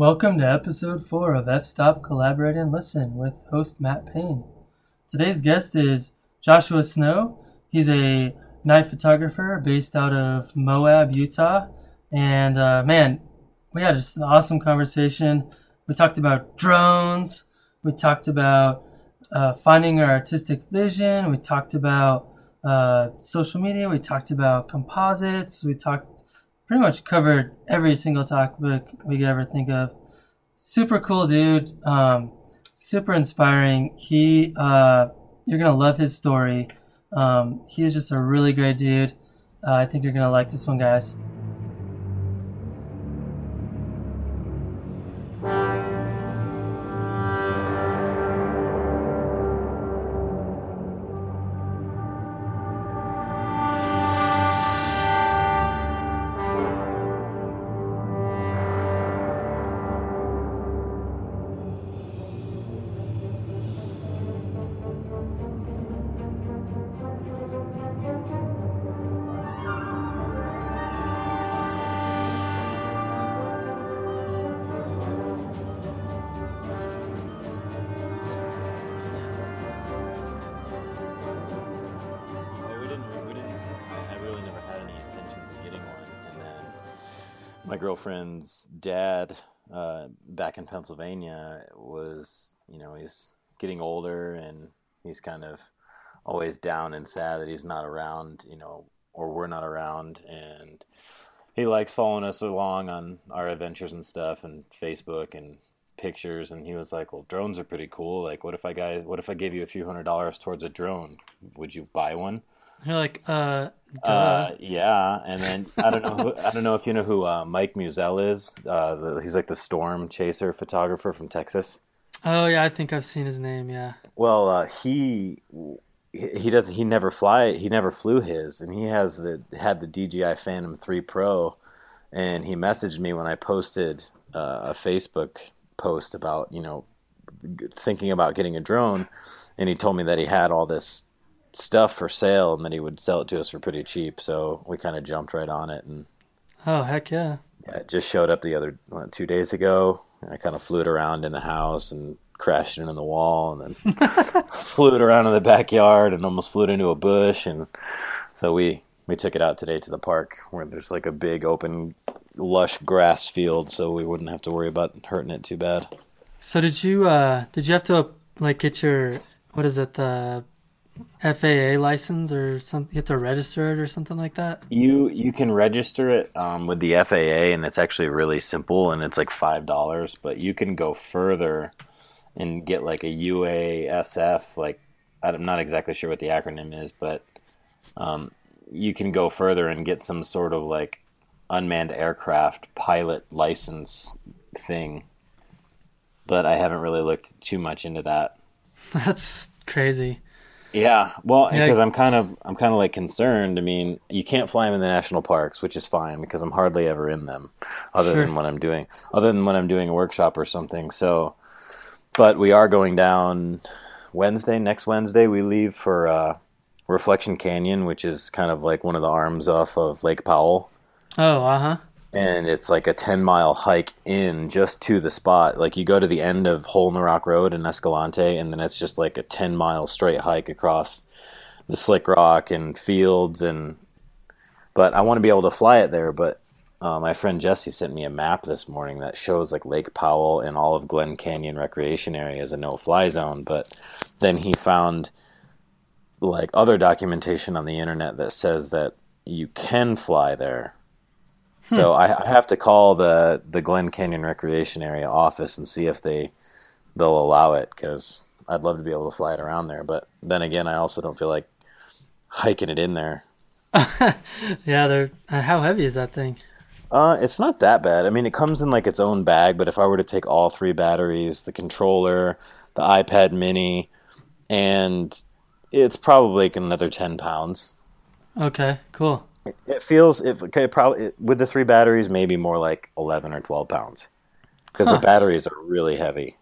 Welcome to episode 4 of F Stop Collaborate and Listen with host Matt Payne. Today's guest is Joshua Snow. He's a night photographer based out of Moab, Utah. And uh, man, we had just an awesome conversation. We talked about drones, we talked about uh, finding our artistic vision, we talked about uh, social media, we talked about composites, we talked pretty much covered every single topic we could ever think of. Super cool dude, um, super inspiring. He, uh, you're gonna love his story. Um, he is just a really great dude. Uh, I think you're gonna like this one, guys. Dad, uh, back in Pennsylvania, was you know he's getting older, and he's kind of always down and sad that he's not around, you know, or we're not around, and he likes following us along on our adventures and stuff, and Facebook and pictures. And he was like well drones are pretty cool. Like what if i guys what if i gave you a few hundred dollars towards a drone? Would you buy one You're like, uh, duh. uh, yeah, and then I don't know. Who, I don't know if you know who uh, Mike Mezeul is. Uh, the, he's like the storm chaser photographer from Texas. oh yeah, I think I've seen his name. Yeah. Well, uh, he he doesn't. He never fly. He never flew his, and he has the had the DJI Phantom Three Pro, and he messaged me when I posted uh, a Facebook post about you know thinking about getting a drone, and he told me that he had all this stuff for sale and then he would sell it to us for pretty cheap. So we kind of jumped right on it, and Oh heck yeah. yeah, it just showed up the other what, two days ago. I kind of flew it around in the house and crashed it in the wall, and then flew it around in the backyard and almost flew it into a bush. And so we we took it out today to the park where there's like a big open lush grass field, so we wouldn't have to worry about hurting it too bad. So did you uh did you have to like get your what is it the FAA license or something? You have to register it or something like that. You you can register it um, with the FAA, and it's actually really simple, and it's like five dollars. But you can go further and get like a UASF. Like I'm not exactly sure what the acronym is, but um, you can go further and get some sort of like unmanned aircraft pilot license thing. But I haven't really looked too much into that. That's crazy. Yeah, well, because I'm kind of I'm kind of like concerned. I mean, you can't fly them in the national parks, which is fine because I'm hardly ever in them, other Sure. than when I'm doing other than when I'm doing a workshop or something. So, but we are going down Wednesday. Next Wednesday, we leave for uh, Reflection Canyon, which is kind of like one of the arms off of Lake Powell Oh uh huh. And it's like a 10 mile hike in just to the spot. Like you go to the end of hole in the rock road in escalante and then it's just like a 10 mile straight hike across the slick rock and fields and but i want to be able to fly it there but uh, my friend jesse sent me a map this morning that shows like lake powell and all of glen canyon recreation area as a no fly zone but then he found like other documentation on the internet that says that you can fly there so I, I have to call the the Glen Canyon Recreation Area office and see if they they'll allow it because I'd love to be able to fly it around there. But then again, I also don't feel like hiking it in there. Yeah, they're uh, how heavy is that thing? Uh, it's not that bad. I mean, it comes in like its own bag. But if I were to take all three batteries, the controller, the iPad Mini, and it's probably like another ten pounds. Okay, cool. It feels if okay, probably it, with the three batteries, maybe more like eleven or twelve pounds, because Huh. the batteries are really heavy.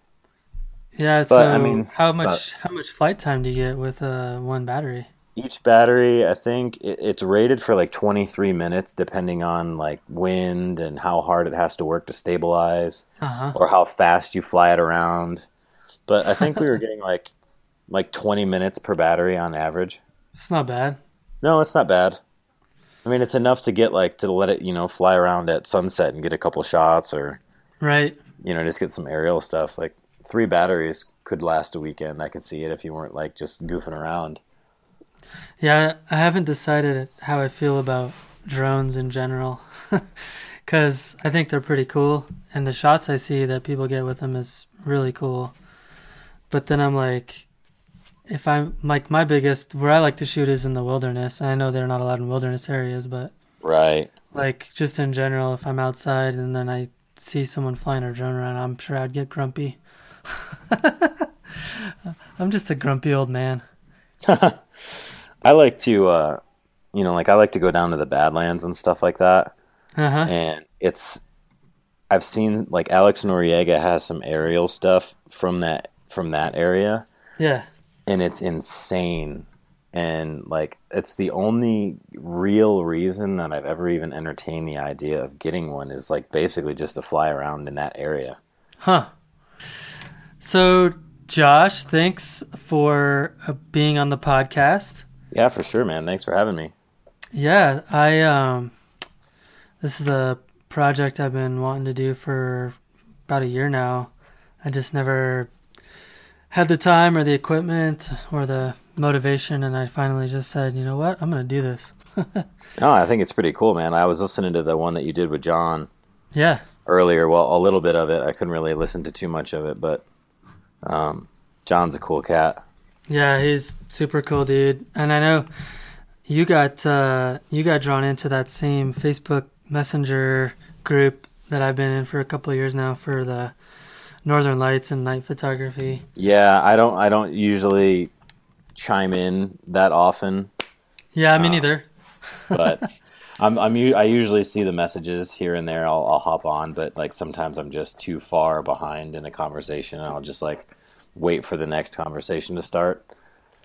Yeah, so But, I mean, how much not- how much flight time do you get with uh, one battery? each battery, I think it, it's rated for like 23 minutes, depending on like wind and how hard it has to work to stabilize, Uh-huh. or how fast you fly it around. But I think we were getting like like 20 minutes per battery on average. It's not bad. No, it's not bad. I mean, it's enough to get like to let it, you know, fly around at sunset and get a couple shots, or Right. you know, just get some aerial stuff. Like three batteries could last a weekend. I can see it if you weren't like just goofing around. Yeah, I haven't decided how I feel about drones in general. Cuz I think they're pretty cool and the shots I see that people get with them is really cool. But then I'm like if I'm like my biggest where I like to shoot is in the wilderness. I know they're not allowed in wilderness areas, but Right. like just in general if I'm outside and then I see someone flying a drone around, I'm sure I'd get grumpy. I'm just a grumpy old man. I like to, uh, you know, like I like to go down to the Badlands and stuff like that. Uh-huh. And it's, I've seen like Alex Noriega has some aerial stuff from that from that area, Yeah. And it's insane. And like, it's the only real reason that I've ever even entertained the idea of getting one is like basically just to fly around in that area. Huh. So, Josh, thanks for uh, being on the podcast. Yeah, for sure, man. Thanks for having me. Yeah, I um this is a project I've been wanting to do for about a year now. I just never had the time or the equipment or the motivation and I finally just said, "You know what? I'm going to do this." No, I think it's pretty cool, man. I was listening to the one that you did with John Yeah. earlier. Well, a little bit of it. I couldn't really listen to too much of it, but um, John's a cool cat. Yeah, he's super cool, dude. And I know you got uh, you got drawn into that same Facebook Messenger group that I've been in for a couple of years now for the Northern Lights and night photography. Yeah, I don't. I don't usually chime in that often, Yeah, me neither. but I'm. I'm. I usually see the messages here and there. I'll, I'll hop on, but like sometimes I'm just too far behind in a conversation, and I'll just like wait for the next conversation to start.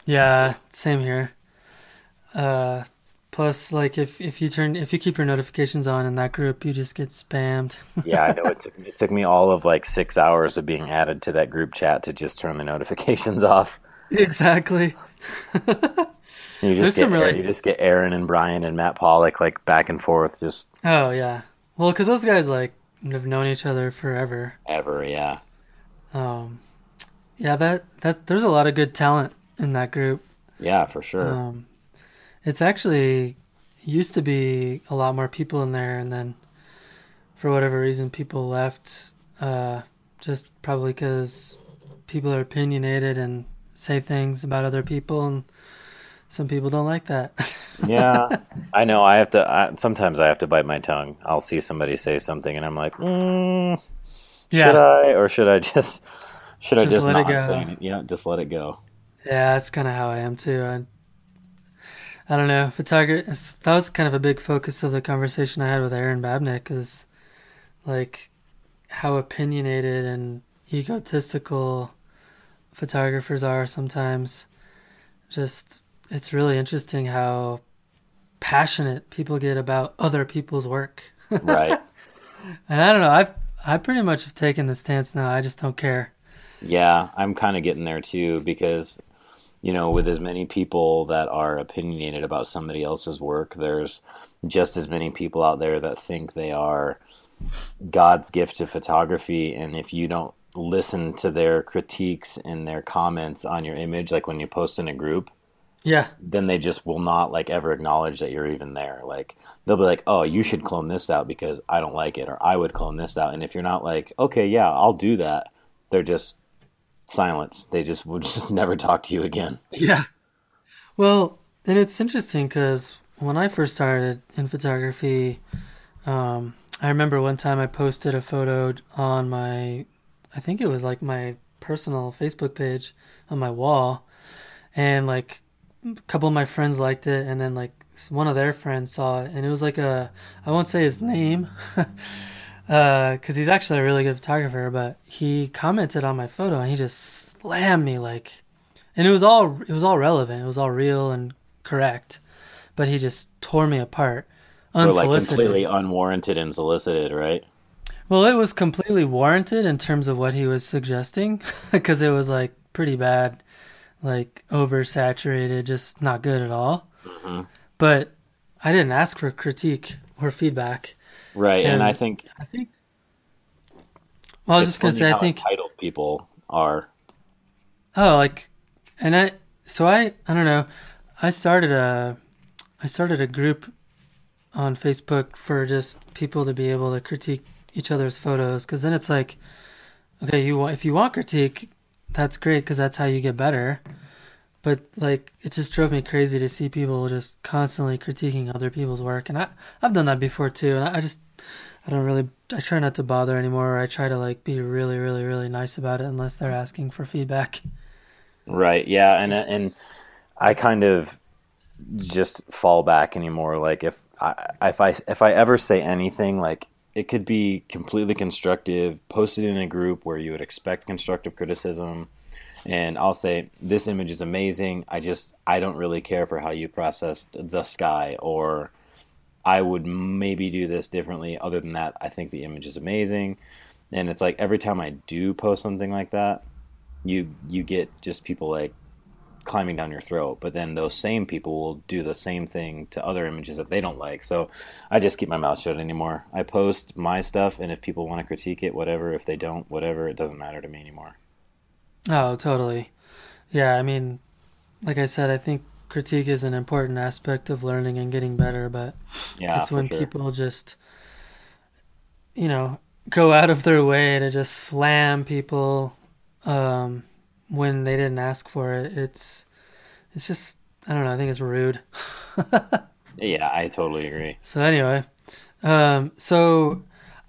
Yeah, same here. Uh, plus, like if if you turn if you keep your notifications on in that group, you just get spammed. Yeah, I know it took it took me all of like six hours of being added to that group chat to just turn the notifications off. exactly. You There's just get really- you just get Aaron and Brian and Matt Pollock like back and forth, just Oh yeah. Well, because those guys like have known each other forever. ever. Yeah, Um, yeah, that that there's a lot of good talent in that group. yeah, for sure. Um, it's actually used to be a lot more people in there, and then for whatever reason, people left. Uh, just probably because people are opinionated and say things about other people, and some people don't like that. yeah, I know. I have to. I, sometimes I have to bite my tongue. I'll see somebody say something, and I'm like, mm, should I or should I just should I Just just let it not say it? Yeah, just let it go. yeah, that's kind of how I am too. I, I don't know. Photography. That was kind of a big focus of the conversation I had with Erin Babnik. Is like how opinionated and egotistical photographers are sometimes. Just it's really interesting how passionate people get about other people's work. Right. And I don't know. I've I pretty much have taken the stance now. I just don't care. Yeah, I'm kind of getting there too because, you know, with as many people that are opinionated about somebody else's work, there's just as many people out there that think they are God's gift to photography. And if you don't listen to their critiques and their comments on your image, like when you post in a group, Yeah. then they just will not like ever acknowledge that you're even there. Like they'll be like, "Oh, you should clone this out because I don't like it," or "I would clone this out." And if you're not like, "Okay, yeah, I'll do that," they're just silence. They just would just never talk to you again. Yeah. Well, and it's interesting because when I first started in photography, um, I remember one time I posted a photo on my, I think it was like my personal Facebook page on my wall, and like a couple of my friends liked it, and then like one of their friends saw it, and it was like a, I won't say his name. because he's actually a really good photographer, but he commented on my photo and he just slammed me like, and it was all it was all relevant. It was all real and correct, but he just tore me apart, Or like completely unwarranted and solicited, right? Well, it was completely warranted in terms of what he was suggesting because it was like pretty bad, like oversaturated, just not good at all. Mhm. But I didn't ask for critique or feedback. Right, and, And- I think I think. Well, I was just gonna say, I think. entitled people are. Oh, like, and I. So I, I don't know. I started a, I started a group on Facebook for just people to be able to critique each other's photos, because then it's like, okay, you if you want critique, that's great because that's how you get better. But like, it just drove me crazy to see people just constantly critiquing other people's work, and I I've done that before too, and I, I just I don't really I try not to bother anymore. Or I try to like be really really really nice about it unless they're asking for feedback. Right. Yeah, and and I kind of just fall back anymore. Like if I if I if I ever say anything, like it could be completely constructive, posted in a group where you would expect constructive criticism, and I'll say this image is amazing. I just I don't really care for how you processed the sky, or I would maybe do this differently. Other than that, I think the image is amazing. And it's like every time I do post something like that, you you get just people like climbing down your throat but then those same people will do the same thing to other images that they don't like so i just keep my mouth shut anymore i post my stuff and if people want to critique it whatever if they don't whatever it doesn't matter to me anymore Oh, totally. Yeah, I mean, like I said, I think critique is an important aspect of learning and getting better, but yeah it's when sure. people just, you know, go out of their way to just slam people um, when they didn't ask for it. It's, it's just, I don't know, I think it's rude. yeah i totally agree So anyway, um, so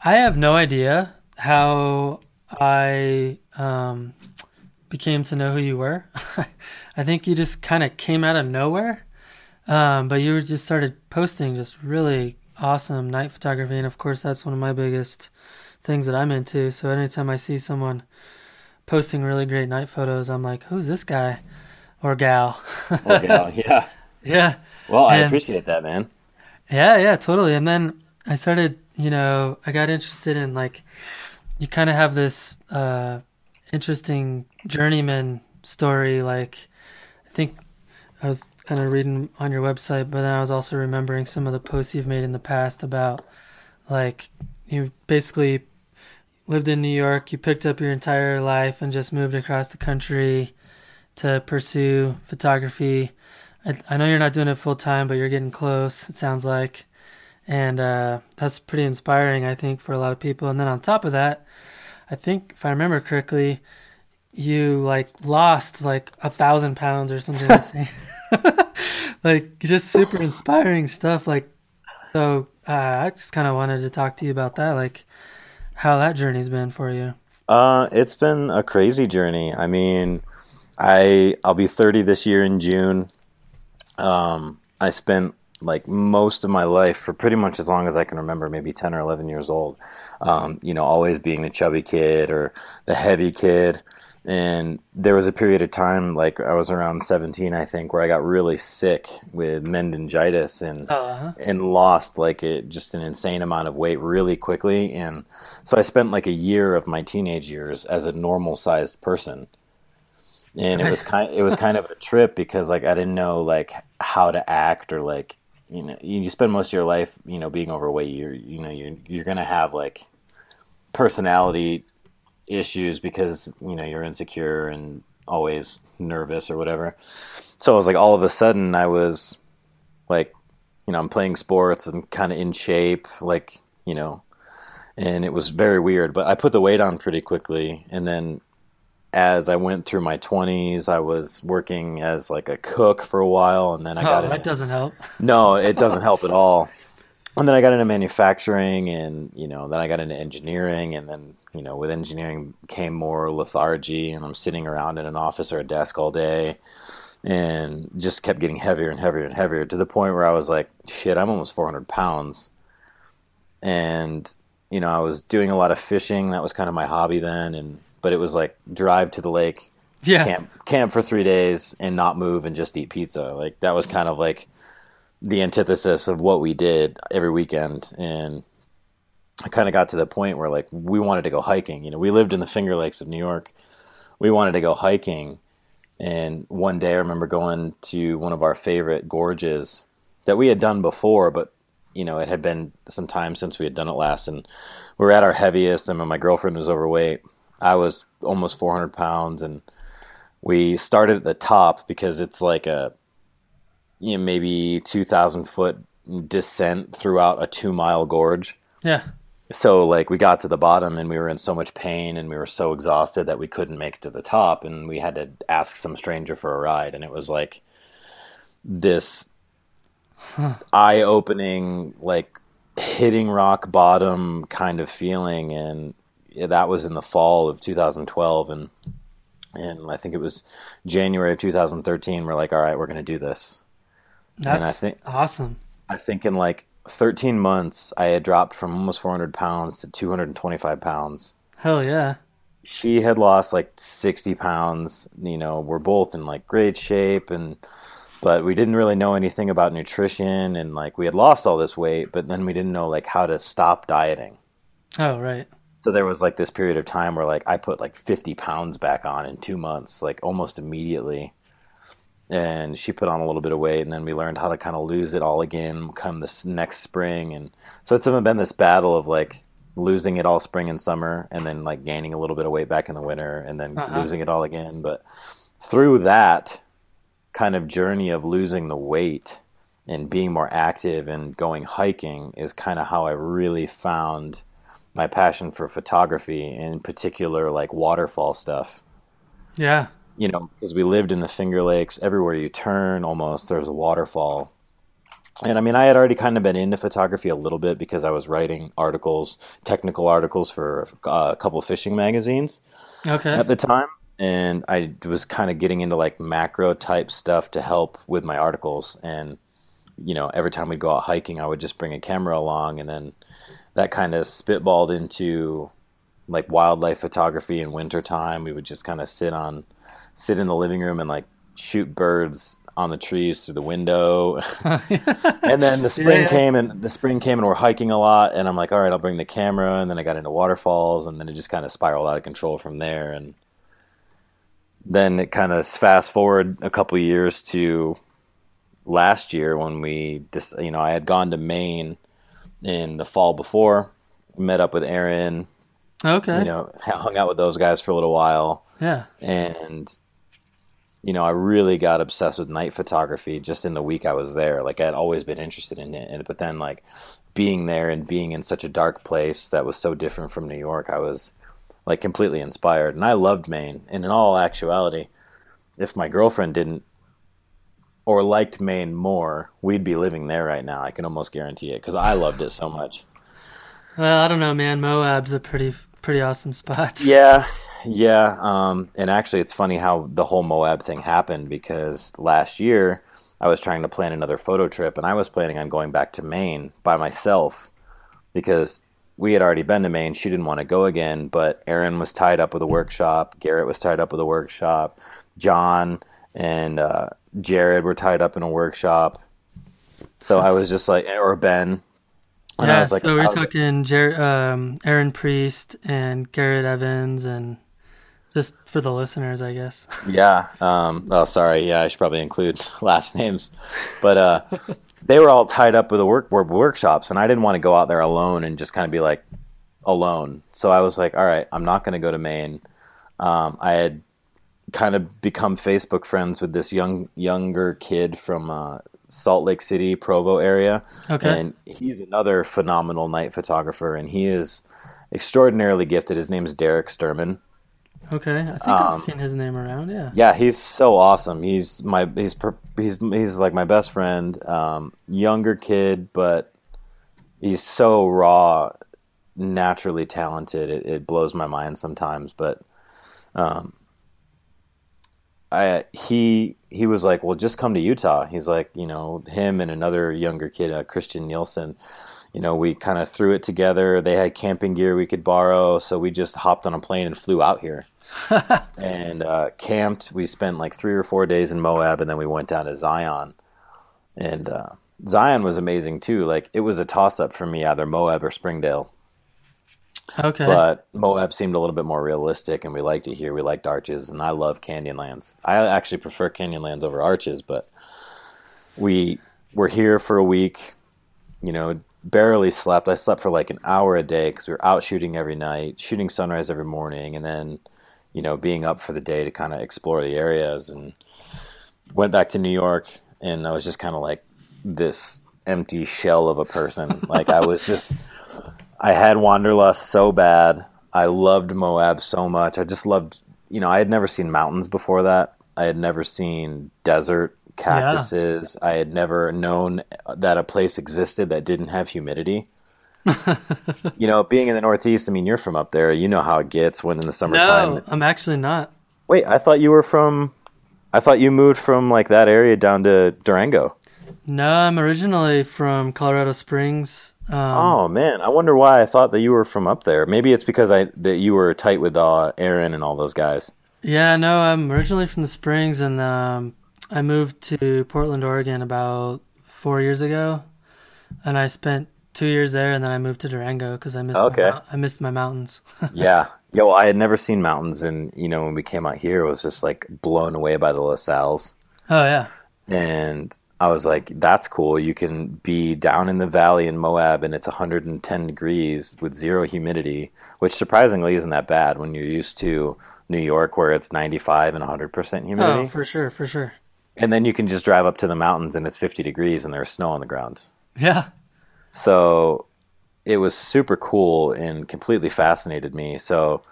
I have no idea how I um, became to know who you were. I think you just kind of came out of nowhere, um, but you just started posting just really awesome night photography, and of course that's one of my biggest things that I'm into. So anytime I see someone posting really great night photos, I'm like, who's this guy or gal? Or gal, yeah yeah. well i And- appreciate that man Yeah, yeah, totally. And then I started, you know, I got interested in like you kind of have this uh interesting journeyman story like I think I was kind of reading on your website, but then I was also remembering some of the posts you've made in the past about like you basically lived in New York, you picked up your entire life and just moved across the country to pursue photography. I, I know you're not doing it full time, but you're getting close. It sounds like, and uh, that's pretty inspiring, I think, for a lot of people. And then on top of that, I think if I remember correctly, you like lost like a thousand pounds or something insane. like just super inspiring stuff. Like, so uh, I just kind of wanted to talk to you about that, like how that journey's been for you. Uh, it's been a crazy journey. I mean, I I'll be 30 this year in June. Um, I spent like most of my life for pretty much as long as I can remember, maybe 10 or 11 years old. Um, you know, always being the chubby kid or the heavy kid. And there was a period of time, like I was around 17, I think, where I got really sick with meningitis and Uh-huh. and lost like it just an insane amount of weight really quickly and so i spent like a year of my teenage years as a normal sized person and it was kind it was kind of a trip because like i didn't know like how to act or like you know you spend most of your life you know being overweight you're you know you're you're gonna have like personality issues because you know you're insecure and always nervous or whatever. So it was like all of a sudden i was like you know i'm playing sports and kind of in shape like you know and it was very weird but i put the weight on pretty quickly and then as i went through my 20s i was working as like a cook for a while and then i Oh, got that into doesn't help. no, it doesn't help at all. And then I got into manufacturing, and you know, then I got into engineering, and then you know, with engineering came more lethargy, and I'm sitting around in an office or a desk all day, and just kept getting heavier and heavier and heavier to the point where I was like, shit, I'm almost 400 pounds, and you know, I was doing a lot of fishing. That was kind of my hobby then, and but it was like drive to the lake Yeah. camp camp for three days and not move and just eat pizza. Like that was kind of like the antithesis of what we did every weekend. And I kind of got to the point where like we wanted to go hiking. You know, we lived in the Finger Lakes of New York. We wanted to go hiking. And one day I remember going to one of our favorite gorges that we had done before, but you know, it had been some time since we had done it last. And we were at our heaviest. I mean, my girlfriend was overweight. I was almost 400 pounds. And we started at the top because it's like a, you know, maybe 2,000 foot descent throughout a two mile gorge Yeah. so like we got to the bottom and we were in so much pain and we were so exhausted that we couldn't make it to the top and we had to ask some stranger for a ride and it was like this eye-opening like hitting rock bottom kind of feeling and that was in the fall of 2012 and and I think it was January of 2013 we're like all right we're going to do this That's I think- awesome. I think in like 13 months, I had dropped from almost 400 pounds to 225 pounds. Hell yeah. She had lost like 60 pounds. You know, we're both in like great shape, and but we didn't really know anything about nutrition, and like we had lost all this weight, but then we didn't know like how to stop dieting. Oh, right. So there was like this period of time where like I put like 50 pounds back on in two months, like almost immediately. And she put on a little bit of weight, and then we learned how to kind of lose it all again come this next spring. And so it's been this battle of like losing it all spring and summer, and then like gaining a little bit of weight back in the winter, and then Uh-huh. losing it all again. But through that kind of journey of losing the weight and being more active and going hiking is kind of how I really found my passion for photography, in particular, like waterfall stuff. Yeah. You know, because we lived in the Finger Lakes, everywhere you turn, almost there's a waterfall. And I mean, I had already kind of been into photography a little bit because I was writing articles, technical articles for uh, a couple of fishing magazines Okay. at the time and i was kind of getting into like macro type stuff to help with my articles and you know every time we'd go out hiking i would just bring a camera along and then that kind of spitballed into like wildlife photography in wintertime. We would just kind of sit on sit in the living room and like shoot birds on the trees through the window. And then the spring Yeah. came and the spring came and we're hiking a lot and i'm like all right i'll bring the camera. And then i got into waterfalls and then it just kind of spiraled out of control from there. And then it kind of fast forward a couple years to last year when we just you know i had gone to maine in the fall before met up with aaron okay. you know hung out with those guys for a little while. Yeah. and you know i really got obsessed with night photography just in the week i was there. Like i'd always been interested in it. And- but then like being there and being in such a dark place that was so different from new york i was like completely inspired. And i loved maine. And in all actuality if my girlfriend didn't or liked maine more we'd be living there right now i can almost guarantee it because i loved it so much Well, I don't know, man. Moab's a pretty pretty awesome spot. Yeah, yeah. Um, and actually, it's funny how the whole Moab thing happened because last year I was trying to plan another photo trip, and I was planning on going back to Maine by myself because we had already been to Maine. She didn't want to go again, but Aaron was tied up with a workshop. Garrett was tied up with a workshop. John and uh, Jared were tied up in a workshop. So I was just like, or Ben. And yeah, I was like, so we're talking Jer- um, Aaron Priest and Garrett Evans, and just for the listeners, I guess. Yeah. Um, oh, sorry. Yeah, I should probably include last names, but uh, they were all tied up with the work work- workshops, and I didn't want to go out there alone and just kind of be like alone. So I was like, all right, I'm not going to go to Maine. Um, I had kind of become Facebook friends with this young younger kid from uh, Salt Lake City, Provo area, Okay. and he's another phenomenal night photographer, and he is extraordinarily gifted. His name is Derek Sturman. Okay, I think Um, I've seen his name around. Yeah. Yeah, he's so awesome. He's my he's he's he's like my best friend. Um, younger kid, but he's so raw, naturally talented. It, it blows my mind sometimes. But um, I he he was like, well, just come to Utah. He's like, you know, him and another younger kid, uh, Christian Nielsen. you know, we kind of threw it together. They had camping gear we could borrow, so we just hopped on a plane and flew out here and uh, camped. We spent like three or four days in Moab, and then we went down to Zion. And uh, Zion was amazing too. Like it was a toss up for me, either Moab or Springdale. Okay. But Moab seemed a little bit more realistic, and we liked it here. We liked Arches, and I love Canyonlands. I actually prefer Canyonlands over Arches, but we were here for a week. You know, barely slept. I slept for like an hour a day because we were out shooting every night, shooting sunrise every morning, and then you know being up for the day to kind of explore the areas. And went back to New York, and I was just kind of like this empty shell of a person. like I was just I had wanderlust so bad. I loved Moab so much. I just loved, you know, I had never seen mountains before that. I had never seen desert cactuses. Yeah. I had never known that a place existed that didn't have humidity. you know, being in the Northeast, I mean, you're from up there. You know how it gets when in the summertime. No, I'm actually not. Wait, I thought you were from. I thought you moved from like that area down to Durango. No, I'm originally from Colorado Springs. Um, oh man, I wonder why I thought that you were from up there. Maybe it's because I that you were tight with uh, Aaron and all those guys. Yeah, no, I'm originally from the Springs, and um, I moved to Portland, Oregon, about four years ago, and I spent two years there, and then I moved to Durango because I missed. Okay. My, I missed my mountains. yeah, yeah. Well, I had never seen mountains, and you know, when we came out here, it was just like blown away by the La Sals. Oh yeah. And I was like, that's cool. You can be down in the valley in Moab and it's 110 degrees with zero humidity, which surprisingly isn't that bad when you're used to New York where it's 95 and 100% humidity. Oh, for sure, for sure. And then you can just drive up to the mountains and it's 50 degrees and there's snow on the ground. Yeah. So it was super cool and completely fascinated me. So,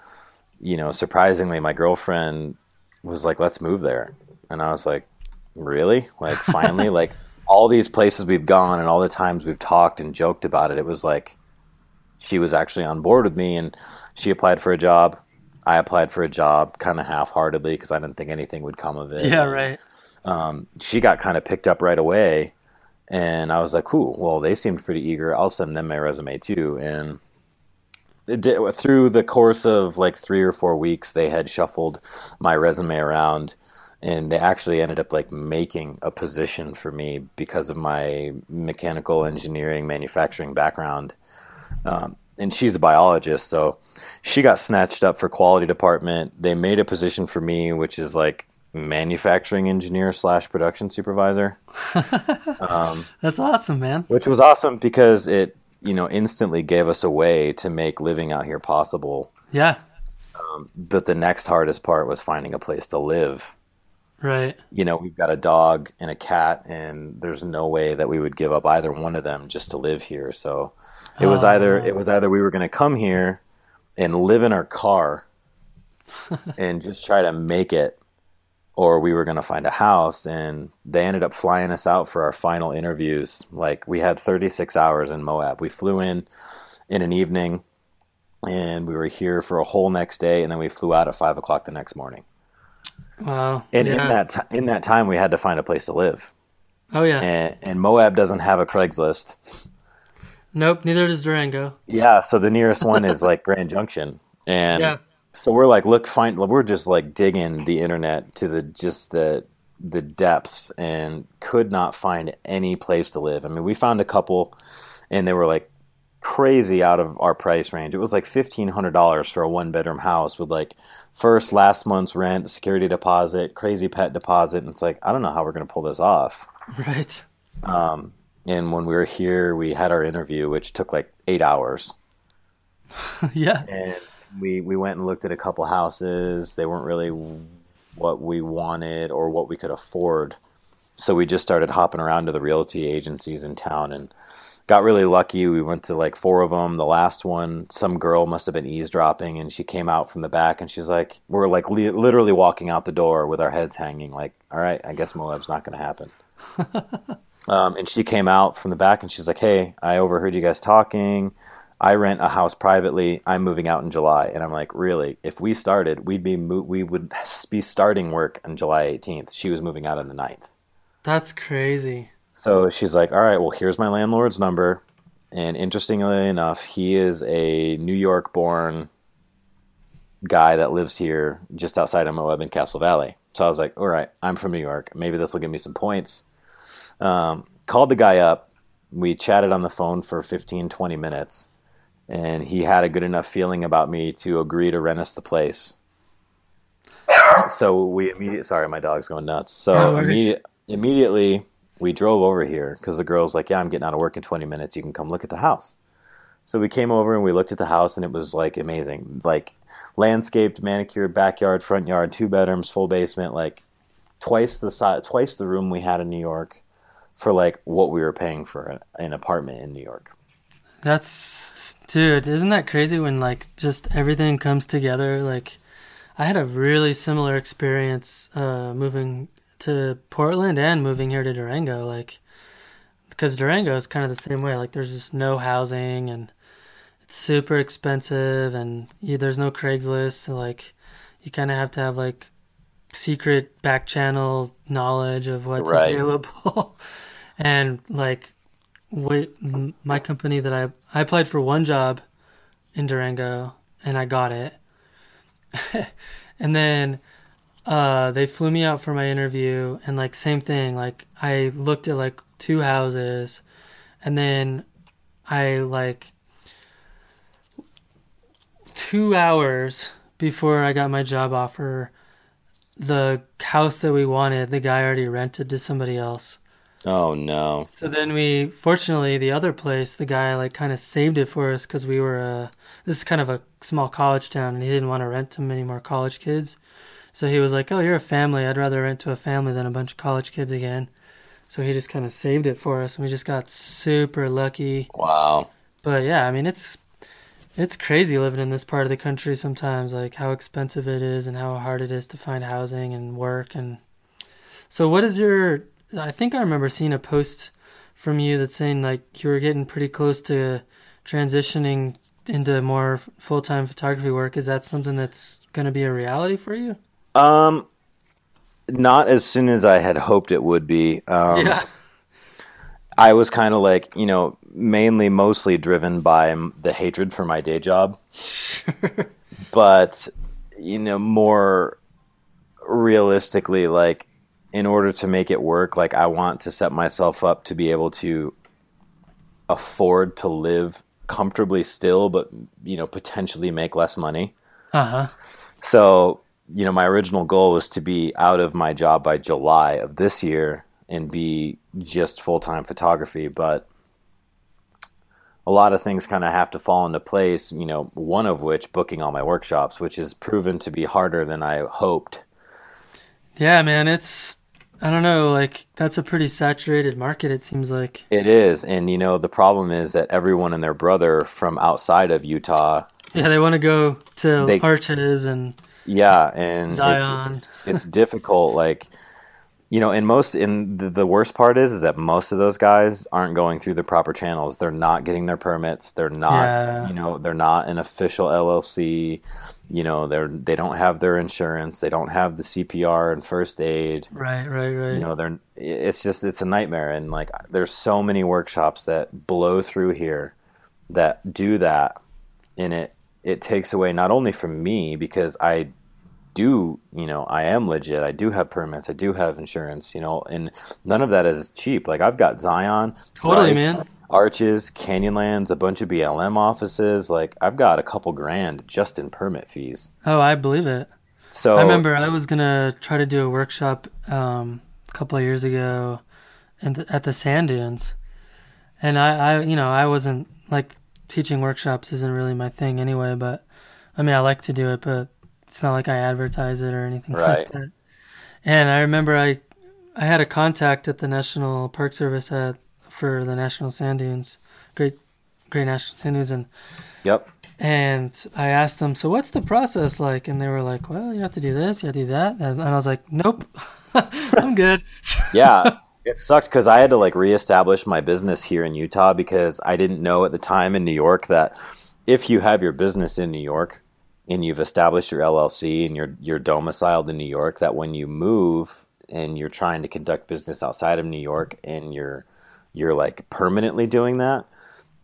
you know, surprisingly, my girlfriend was like, let's move there. And I was like, really? Like finally, like all these places we've gone and all the times we've talked and joked about it, it was like she was actually on board with me and she applied for a job. I applied for a job kind of half heartedly because I didn't think anything would come of it. Yeah, right. Um, she got kind of picked up right away. And I was like, cool. Well, they seemed pretty eager. I'll send them my resume too. And did, through the course of like three or four weeks, they had shuffled my resume around and they actually ended up like making a position for me because of my mechanical engineering manufacturing background. Um, and she's a biologist so she got snatched up for quality department. They made a position for me which is like manufacturing engineer slash production supervisor. Um, that's awesome man. which was awesome because it you know instantly gave us a way to make living out here possible. Yeah. Um, but the next hardest part was finding a place to live Right. You know, we've got a dog and a cat, and there's no way that we would give up either one of them just to live here. So it was oh. either it was either we were going to come here and live in our car and just try to make it, or we were going to find a house. And they ended up flying us out for our final interviews. Like we had 36 hours in Moab. We flew in in an evening, and we were here for a whole next day, and then we flew out at five o'clock the next morning. Wow. And yeah. in that t- in that time, we had to find a place to live. Oh yeah. And, and Moab doesn't have a Craigslist. Nope. Neither does Durango. Yeah. So the nearest one is like Grand Junction, and yeah. so we're like, look, find. We're just like digging the internet to the just the the depths, and could not find any place to live. I mean, we found a couple, and they were like crazy out of our price range. It was like fifteen hundred dollars for a one bedroom house with like first last month's rent, security deposit, crazy pet deposit, and it's like I don't know how we're going to pull this off. Right. Um, and when we were here, we had our interview, which took like eight hours. yeah. And we we went and looked at a couple houses. They weren't really what we wanted or what we could afford. So we just started hopping around to the realty agencies in town and got really lucky. We went to like four of them. The last one, some girl must have been eavesdropping, and she came out from the back, and she's like, "We're like li- literally walking out the door with our heads hanging, like, all right, I guess Moab's not going to happen." um, and she came out from the back, and she's like, "Hey, I overheard you guys talking." I rent a house privately. I'm moving out in July, and I'm like, really? If we started, we'd be mo- we would be starting work on July 18th. She was moving out on the 9th. That's crazy. So she's like, all right, well, here's my landlord's number. and interestingly enough, he is a New York-born guy that lives here just outside of Moab in Castle Valley. So I was like, all right, I'm from New York. Maybe this will give me some points. Um, called the guy up. We chatted on the phone for 15, 20 minutes. And he had a good enough feeling about me to agree to rent us the place. So we immediately, sorry, my dog's going nuts. So No immediate, immediately we drove over here because the girl's like, yeah, I'm getting out of work in 20 minutes. You can come look at the house. So we came over and we looked at the house and it was like amazing. Like landscaped, manicured backyard, front yard, two bedrooms, full basement, like twice the size, twice the room we had in New York for like what we were paying for an, an apartment in New York. That's dude, isn't that crazy when like just everything comes together? Like I had a really similar experience uh moving to Portland and moving here to Durango like because Durango is kind of the same way. Like there's just no housing and it's super expensive and you, there's no Craigslist, so like you kind of have to have like secret back channel knowledge of what's Right. available. and like wait, my company that I I applied for one job in Durango and I got it. and then uh they flew me out for my interview and like same thing like I looked at like two houses and then I like 2 hours before I got my job offer the house that we wanted the guy already rented to somebody else. Oh no. So then we, fortunately, the other place, the guy like kind of saved it for us because we were, uh, this is kind of a small college town and he didn't want to rent to many more college kids. So he was like, oh, you're a family. I'd rather rent to a family than a bunch of college kids again. So he just kind of saved it for us and we just got super lucky. Wow. But yeah, I mean, it's, it's crazy living in this part of the country sometimes, like how expensive it is and how hard it is to find housing and work. And so, what is your? I think I remember seeing a post from you that's saying like you were getting pretty close to transitioning into more full time photography work. Is that something that's going to be a reality for you? Um, not as soon as I had hoped it would be. Um, yeah. I was kind of like, you know, mainly mostly driven by the hatred for my day job. But, you know, more realistically, like, in order to make it work, like, I want to set myself up to be able to afford to live comfortably still, but, you know, potentially make less money. Uh huh. So, you know, my original goal was to be out of my job by July of this year and be just full time photography. But a lot of things kind of have to fall into place, you know, one of which booking all my workshops, which has proven to be harder than I hoped. Yeah, man. It's I don't know. Like that's a pretty saturated market. It seems like. It is. And, you know, the problem is that everyone and their brother from outside of Utah, Yeah, they want to go to They- Arches and yeah, and it's, Zion. it's difficult like you know and most in the, the worst part is is that most of those guys aren't going through the proper channels. They're not getting their permits. They're not Yeah. you know they're not an official llc you know they're they don't have their insurance. They don't have the cpr and first aid. Right, right, right. you know they're it's just it's a nightmare. And like there's so many workshops that blow through here that do that and it it takes away not only from me because i do you know i am legit i do have permits i do have insurance you know and none of that is cheap like i've got zion Totally, Rice, man. arches canyonlands a bunch of blm offices like i've got a couple grand just in permit fees Oh, I believe it. so I remember I was gonna try to do a workshop um, a couple of years ago, the, at the sand dunes, and I, I, you know, I wasn't like teaching workshops isn't really my thing anyway. But I mean, I like to do it, but it's not like I advertise it or anything Right. like that. And I remember I, I had a contact at the National Park Service at for the National Sand Dunes, Great, Great National Sand Dunes, and yep and I asked them, so what's the process like? And they were like, well, you have to do this, you have to do that. And I was like, nope, I'm good. yeah it sucked because i had to like reestablish my business here in utah because i didn't know at the time in new york that if you have your business in new york and you've established your llc and you're you're domiciled in new york that when you move and you're trying to conduct business outside of new york and you're you're like permanently doing that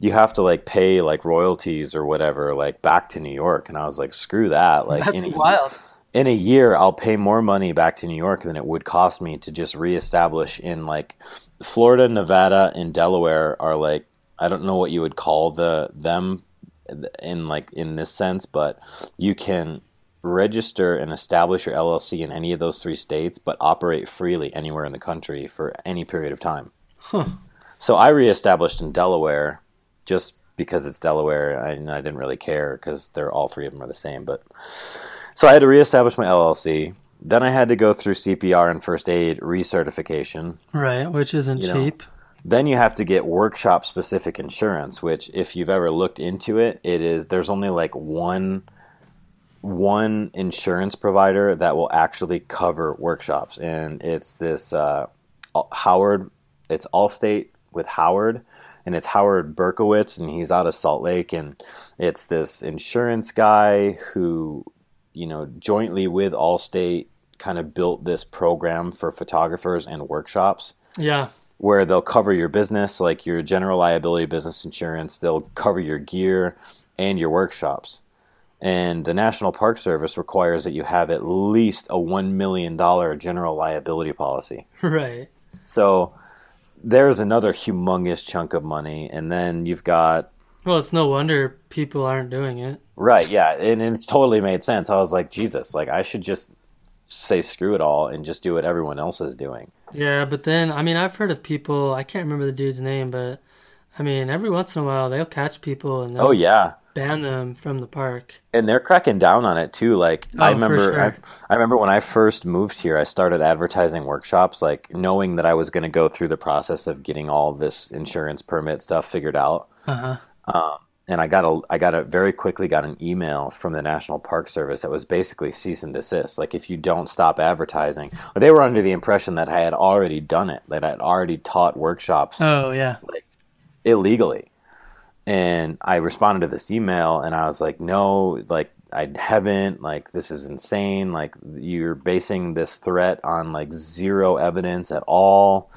you have to like pay like royalties or whatever like back to New York, and I was like, screw that. Like That's in a, wild. In a year, I'll pay more money back to New York than it would cost me to just reestablish in like Florida, Nevada, and Delaware are like I don't know what you would call the them in like in this sense, but you can register and establish your LLC in any of those three states, but operate freely anywhere in the country for any period of time. Huh. So I reestablished in Delaware just because it's Delaware, and I didn't really care because they're all three of them are the same. But so I had to reestablish my LLC. Then I had to go through CPR and first aid recertification. Right, which isn't You know, cheap. Then you have to get workshop specific insurance, which if you've ever looked into it, it is there's only like one one insurance provider that will actually cover workshops, and it's this uh, Howard. It's Allstate with Howard, and it's Howard Berkowitz, and he's out of Salt Lake, and it's this insurance guy who, you know, jointly with Allstate, kind of built this program for photographers and workshops Yeah. where they'll cover your business, like your general liability business insurance. They'll cover your gear and your workshops. And the National Park Service requires that you have at least a $1 million general liability policy. Right. So there's another humongous chunk of money. And then you've got, Well, it's no wonder people aren't doing it. right, yeah, and, and it's totally made sense. I was like, Jesus, like I should just say screw it all and just do what everyone else is doing. Yeah, but then I mean I've heard of people I can't remember the dude's name, but I mean every once in a while they'll catch people and they'll Oh, yeah. ban them from the park. and they're cracking down on it too. Like I Oh, for remember, sure. I, I remember when I first moved here, I started advertising workshops, like knowing that I was going to go through the process of getting all this insurance permit stuff figured out. Uh-huh. Um, and I got a, I got a very quickly got an email from the National Park Service that was basically cease and desist. Like if you don't stop advertising, they were under the impression that I had already done it, that I had already taught workshops Oh yeah. illegally. And I responded to this email and I was like, no, like I haven't, like this is insane. Like you're basing this threat on like zero evidence at all.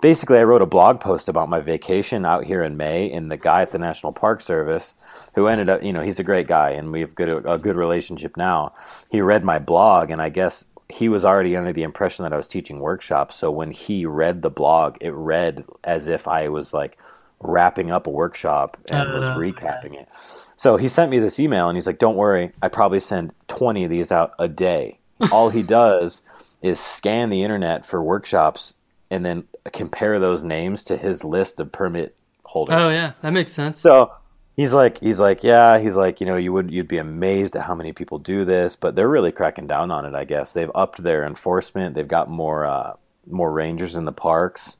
Basically, I wrote a blog post about my vacation out here in May, and the guy at the National Park Service, who ended up, you know, he's a great guy, and we have good a good relationship now. He read my blog, and I guess he was already under the impression that I was teaching workshops. So when he read the blog, it read as if I was like wrapping up a workshop and was Oh, recapping it. So he sent me this email and he's like, "Don't worry, I probably send 20 of these out a day." All he does is scan the internet for workshops and then compare those names to his list of permit holders. Oh yeah, that makes sense. So he's like, he's like, yeah, he's like, you know, you would, you'd be amazed at how many people do this, but they're really cracking down on it. I guess they've upped their enforcement. They've got more, uh, more rangers in the parks.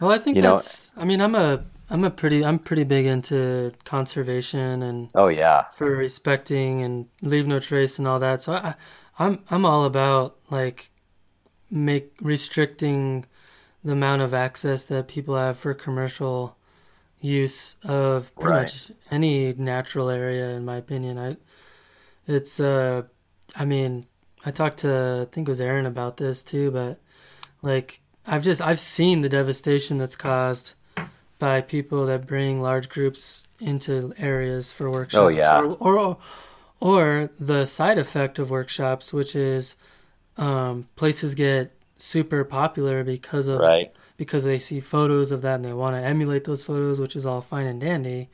well, I think you know- that's I mean, I'm a I'm a pretty I'm pretty big into conservation and Oh yeah, for respecting and leave no trace and all that. So I, I'm I'm all about like make restricting the amount of access that people have for commercial use of pretty Right. much any natural area. In my opinion, I it's uh I mean I talked to I think it was Aaron about this too, but like I've just I've seen the devastation that's caused by people that bring large groups into areas for workshops. Oh, yeah. Or, or or the side effect of workshops, which is um, places get super popular because of right. because they see photos of that and they want to emulate those photos, which is all fine and dandy.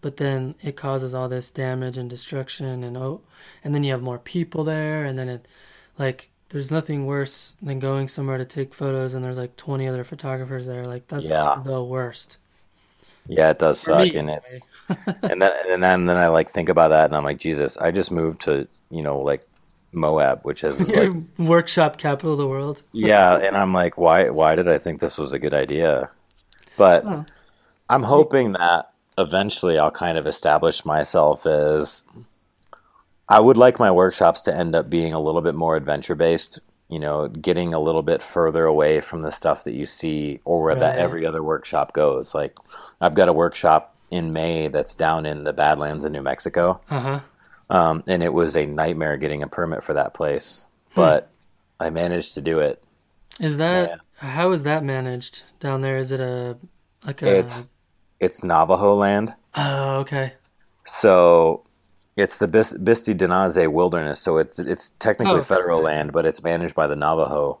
But then it causes all this damage and destruction, and oh, and then you have more people there, and then it, like, there's nothing worse than going somewhere to take photos and there's like 20 other photographers there. Like that's Yeah. the worst. Yeah, it does For suck, me, and it's and then and then then I like think about that, and I'm like, Jesus, I just moved to you know like Moab, which has like Workshop capital of the world. yeah, and I'm like, why why did I think this was a good idea? But Oh. I'm hoping that eventually I'll kind of establish myself as I would like my workshops to end up being a little bit more adventure based, you know, getting a little bit further away from the stuff that you see or where that every other workshop goes. Like I've got a workshop in May that's down in the Badlands in New Mexico. Uh huh. Um, and it was a nightmare getting a permit for that place. But I managed to do it. Is that how is that managed down there? Is it a like a It's it's Navajo land. Oh, okay. So it's the Bis- Bisti De-Na-Zin Wilderness. So it's it's technically Oh. federal land, but it's managed by the Navajo.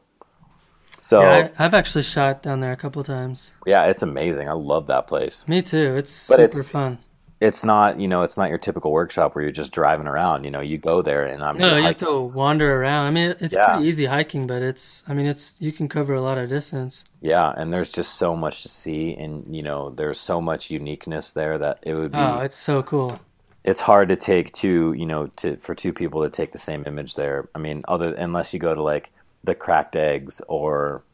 So yeah, I, I've actually shot down there a couple times. Yeah, it's amazing. I love that place. Me too. It's But super it's- fun. It's not you know it's not your typical workshop where you're just driving around. You know you go there and I'm No, you have to wander around. I mean, it's Yeah. pretty easy hiking, but it's. I mean, it's you can cover a lot of distance. Yeah, and there's just so much to see, and you know there's so much uniqueness there that it would be. Oh, it's so cool. it's hard to take two, you know, to for two people to take the same image there. I mean, other unless you go to like the cracked eggs or,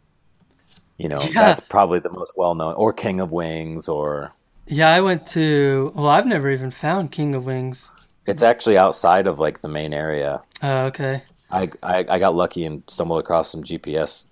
you know, Yeah. that's probably the most well known, or King of Wings, or Yeah, I went to. Well, I've never even found King of Wings. it's actually outside of like the main area. Oh, okay. I I, I got lucky and stumbled across some GPS.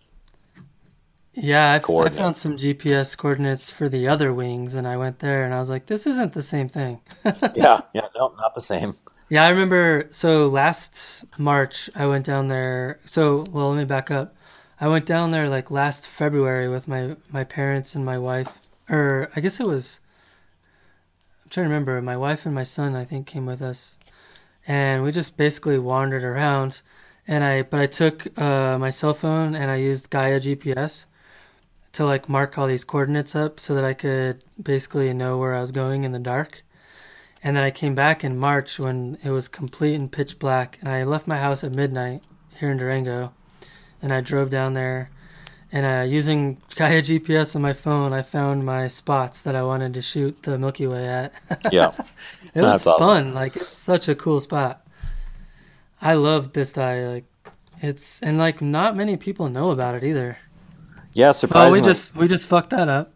Yeah, I, f- I found some GPS coordinates for the other wings, and I went there, and I was like, "This isn't the same thing." yeah, yeah, no, not the same. Yeah, I remember. So last March, I went down there. So, well, let me back up. I went down there like last February with my my parents and my wife, or I guess it was. Trying to remember. My wife and my son, I think, came with us, and we just basically wandered around. And I, but I took uh, my cell phone and I used Gaia GPS to like mark all these coordinates up so that I could basically know where I was going in the dark. And then I came back in March when it was complete and pitch black. And I left my house at midnight here in Durango. And I drove down there. And uh, using Gaia GPS on my phone, I found my spots that I wanted to shoot the Milky Way at. Yeah, it was awesome. fun. Like, it's such a cool spot. I love Bisti. Like, it's, and like, not many people know about it either. yeah. Oh, Surprisingly, we just, we just fucked that up.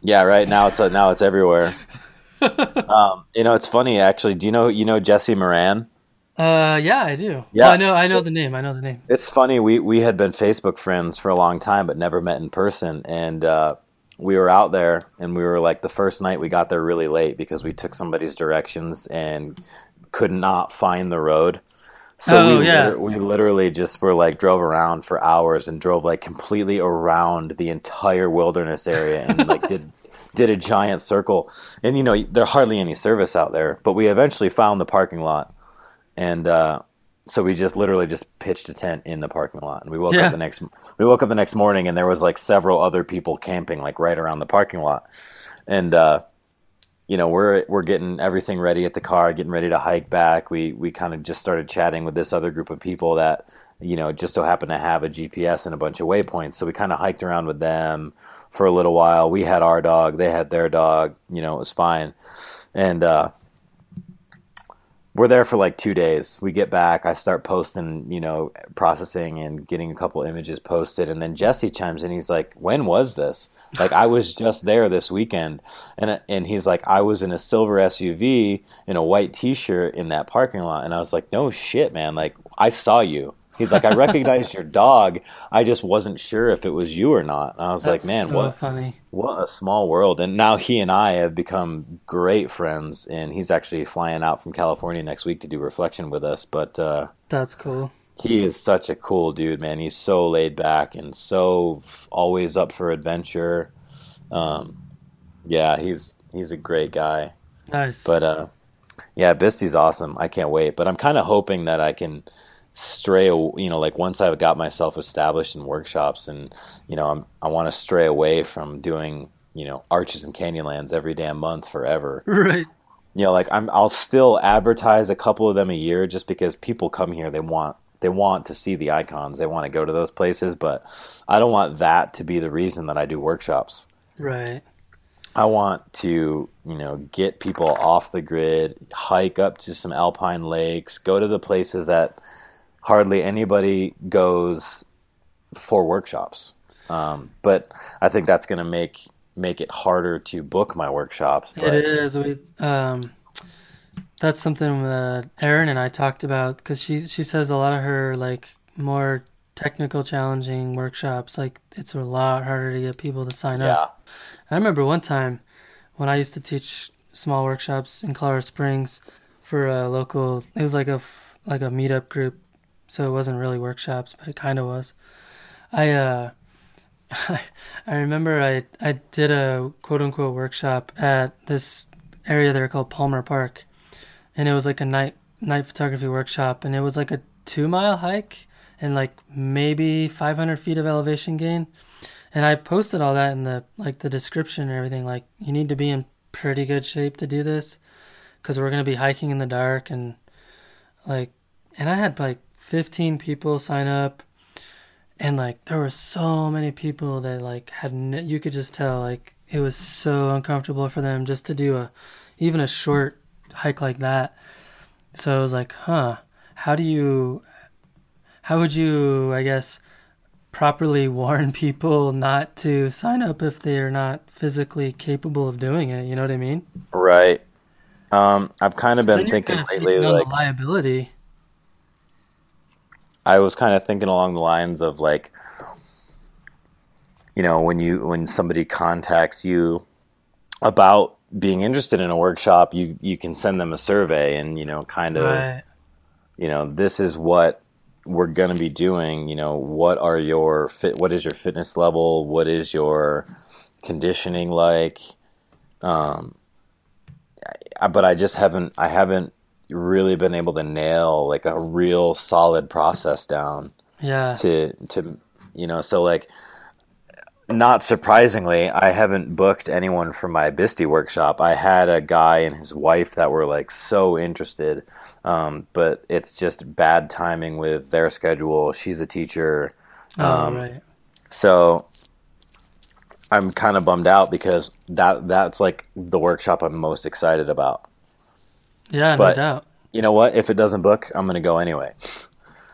yeah. Right now it's now it's everywhere. um, you know, it's funny actually. Do you know you know Jesse Moran? Uh, yeah, I do. Yeah. Well, I know, I know the name. I know the name. It's funny. We we had been Facebook friends for a long time, but never met in person. And uh, we were out there, and we were like the first night we got there really late because we took somebody's directions and could not find the road. So Oh, we yeah. liter- we literally just were like drove around for hours and drove like completely around the entire wilderness area and like did did a giant circle. And you know there hardly any service out there, but we eventually found the parking lot and uh, so we just literally just pitched a tent in the parking lot. And we woke Yeah. up the next we woke up the next morning and there was like several other people camping like right around the parking lot. And uh, you know we're we're getting everything ready at the car getting ready to hike back. We we kind of just started chatting with this other group of people that you know just so happened to have a GPS and a bunch of waypoints. So we kind of hiked around with them for a little while. We had our dog. They had their dog. You know it was fine. And uh, we're there for like two days. We get back. I start posting, you know, processing and getting a couple images posted. And then Jesse chimes in. He's like, "When was this? Like, I was just there this weekend." And uh, and he's like, "I was in a silver SUV in a white T-shirt in that parking lot." And I was like, "No shit, man! Like, I saw you." He's like, "I recognized your dog. I just wasn't sure if it was you or not." And I was like, "Man, so what?" funny. What a small world. And now he and I have become great friends. And he's actually flying out from California next week to do reflection with us. But uh, That's cool. he is such a cool dude, man. He's so laid back and so f- always up for adventure. Um, yeah, he's he's a great guy. Nice. But uh, yeah, Bisti's awesome. I can't wait. But I'm kind of hoping that I can stray, you know, like once I've got myself established in workshops, and you know, I'm, I want to stray away from doing, you know, arches and canyonlands every damn month forever. right. You know, like I'm, I'll still advertise a couple of them a year just because people come here, they want. They want to see the icons. They want to go to those places, but I don't want that to be the reason that I do workshops. Right. I want to, you know, get people off the grid, hike up to some alpine lakes, go to the places that hardly anybody goes for workshops. Um, but I think that's going to make make it harder to book my workshops. But It is. We um, that's something that Erin and I talked about because she she says a lot of her like more technical, challenging workshops like it's a lot harder to get people to sign yeah, up. I remember one time when I used to teach small workshops in Colorado Springs for a local. It was like a like a meetup group, so it wasn't really workshops, but it kind of was. I uh, I remember I I did a quote unquote workshop at this area there called Palmer Park, and it was like a night night photography workshop, and it was like a two mile hike and like maybe 500 feet of elevation gain. And I posted all that in the like the description and everything. Like you need to be in pretty good shape to do this, because we're gonna be hiking in the dark and like, and I had like 15 people sign up, and like there were so many people that like had n- you could just tell like it was so uncomfortable for them just to do a even a short hike like that. So I was like, huh, how do you how would you, I guess, properly warn people not to sign up if they're not physically capable of doing it? You know what I mean? Right. Um, I've kind of been thinking kinda lately, taking on like the liability. I was kind of thinking along the lines of like, you know, when you when somebody contacts you about being interested in a workshop, you you can send them a survey and you know, kind of, Right. you know, this is what we're going to be doing. You know, what are your fit? What is your fitness level? What is your conditioning like? Um, I, but I just haven't. I haven't really been able to nail like a real solid process down Yeah. to to you know so like not surprisingly i haven't booked anyone for my Bisti workshop i had a guy and his wife that were like so interested um, but it's just bad timing with their schedule she's a teacher Oh, um, right. so i'm kind of bummed out because that that's like the workshop i'm most excited about Yeah, no doubt. you know what if it doesn't book i'm going to go anyway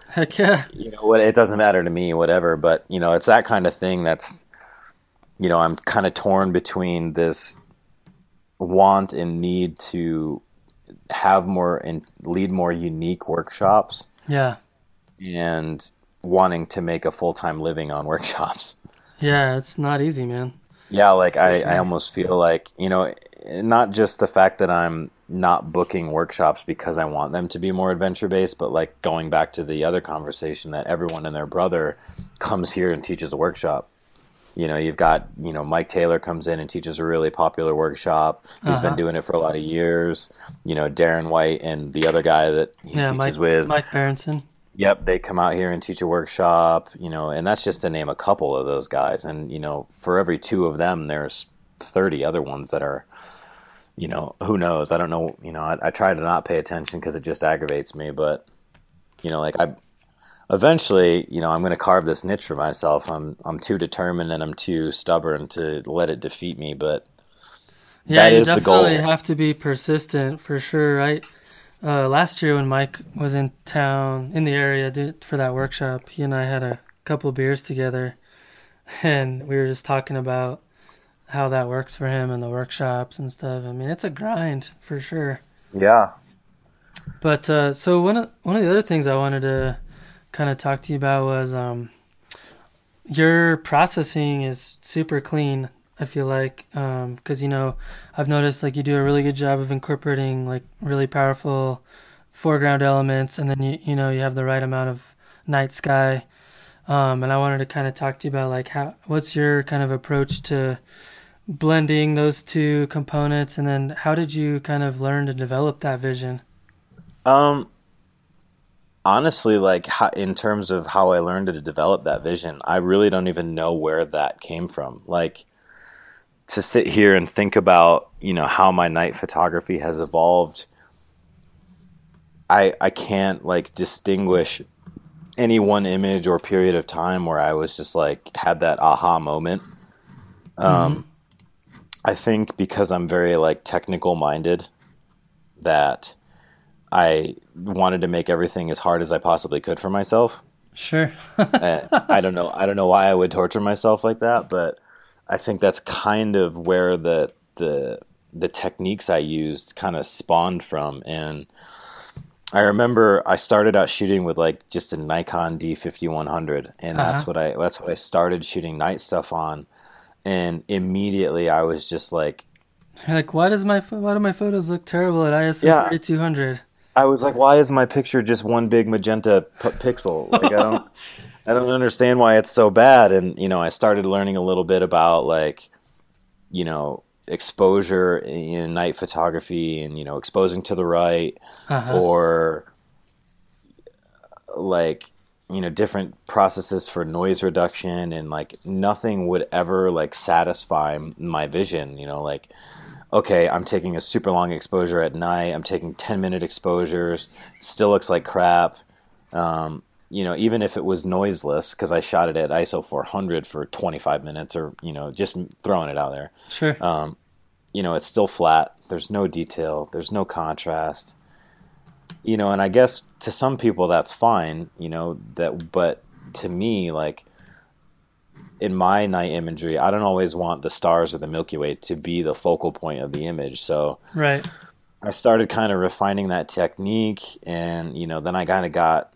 Heck yeah. you know what it doesn't matter to me whatever but you know it's that kind of thing that's you know i'm kind of torn between this want and need to have more and lead more unique workshops Yeah. and wanting to make a full-time living on workshops Yeah, it's not easy, man. yeah like I, sure. I almost feel like you know not just the fact that i'm not booking workshops because i want them to be more adventure based but like going back to the other conversation that everyone and their brother comes here and teaches a workshop you know you've got you know mike taylor comes in and teaches a really popular workshop He's been Uh-huh. doing it for a lot of years you know darren white and the other guy that he Yeah, teaches Mike, with Mike Berenson. Yep, they come out here and teach a workshop, you know, and that's just to name a couple of those guys. And, you know, for every two of them, there's 30 other ones that are, you know, who knows? I don't know. You know, I, I try to not pay attention because it just aggravates me. But, you know, like I, eventually, you know, I'm going to carve this niche for myself. I'm, I'm too determined and I'm too stubborn to let it defeat me. But Yeah, That you is the goal. definitely have to be persistent for sure. right? uh, last year when Mike was in town in the area did, for that workshop, he and I had a couple beers together, and we were just talking about how that works for him and the workshops and stuff. I mean, it's a grind for sure. yeah, But uh, so one of one of the other things I wanted to kind of talk to you about was um, your processing is super clean. I feel like because you know I've noticed like you do a really good job of incorporating like really powerful foreground elements, and then you you know you have the right amount of night sky. Um, and I wanted to kind of talk to you about like how what's your kind of approach to blending those two components, and then how did you kind of learn to develop that vision? Um, honestly, like how, in terms of how I learned to develop that vision, I really don't even know where that came from. Like to sit here and think about, you know, how my night photography has evolved. I I can't like distinguish any one image or period of time where I was just like had that aha moment. Um, I think because I'm very like technical minded, that I wanted to make everything as hard as I possibly could for myself. Sure. I don't know. I don't know why I would torture myself like that, but I think that's kind of where the the the techniques I used kind of spawned from. And I remember I started out shooting with like just a Nikon D5100, and that's Uh-huh. what I that's what I started shooting night stuff on. And immediately I was just like, You're like, why does my why do my photos look terrible at ISO Yeah. 3200? I was like, why is my picture just one big magenta p- pixel? Like, I don't, I don't understand why it's so bad. And you know, I started learning a little bit about like, you know, exposure in night photography and you know exposing to the right Uh-huh. or like you know different processes for noise reduction and like nothing would ever like satisfy my vision you know like okay i'm taking a super long exposure at night i'm taking 10 minute exposures still looks like crap um, you know even if it was noiseless because i shot it at iso 400 for 25 minutes or you know just throwing it out there Sure. um, you know, it's still flat. There's no detail. There's no contrast. You know, and I guess to some people that's fine. You know that, but to me, like in my night imagery, I don't always want the stars or the Milky Way to be the focal point of the image. So right. I started kind of refining that technique, and you know, then I kind of got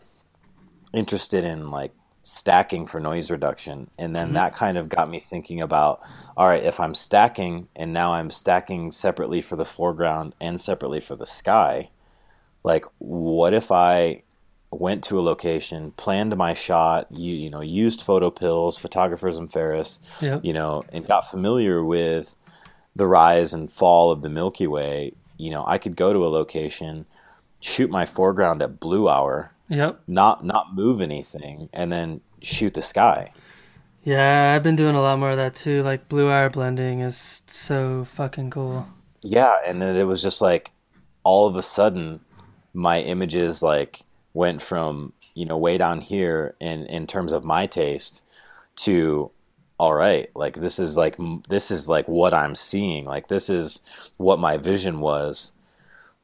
interested in like stacking for noise reduction, and then mm-hmm. that kind of got me thinking about, all right, if I'm stacking, and now I'm stacking separately for the foreground and separately for the sky, like what if I went to a location, planned my shot, you you know, used PhotoPills, photographers and Ferris, Yep. you know, and got familiar with the rise and fall of the Milky Way, you know, I could go to a location, shoot my foreground at blue hour, Yep. not not move anything, and then shoot the sky. Yeah, I've been doing a lot more of that too. Like blue hour blending is so fucking cool. Yeah, and then it was just like all of a sudden my images like went from, you know, way down here in in terms of my taste to all right, like this is like this is like what I'm seeing. Like this is what my vision was.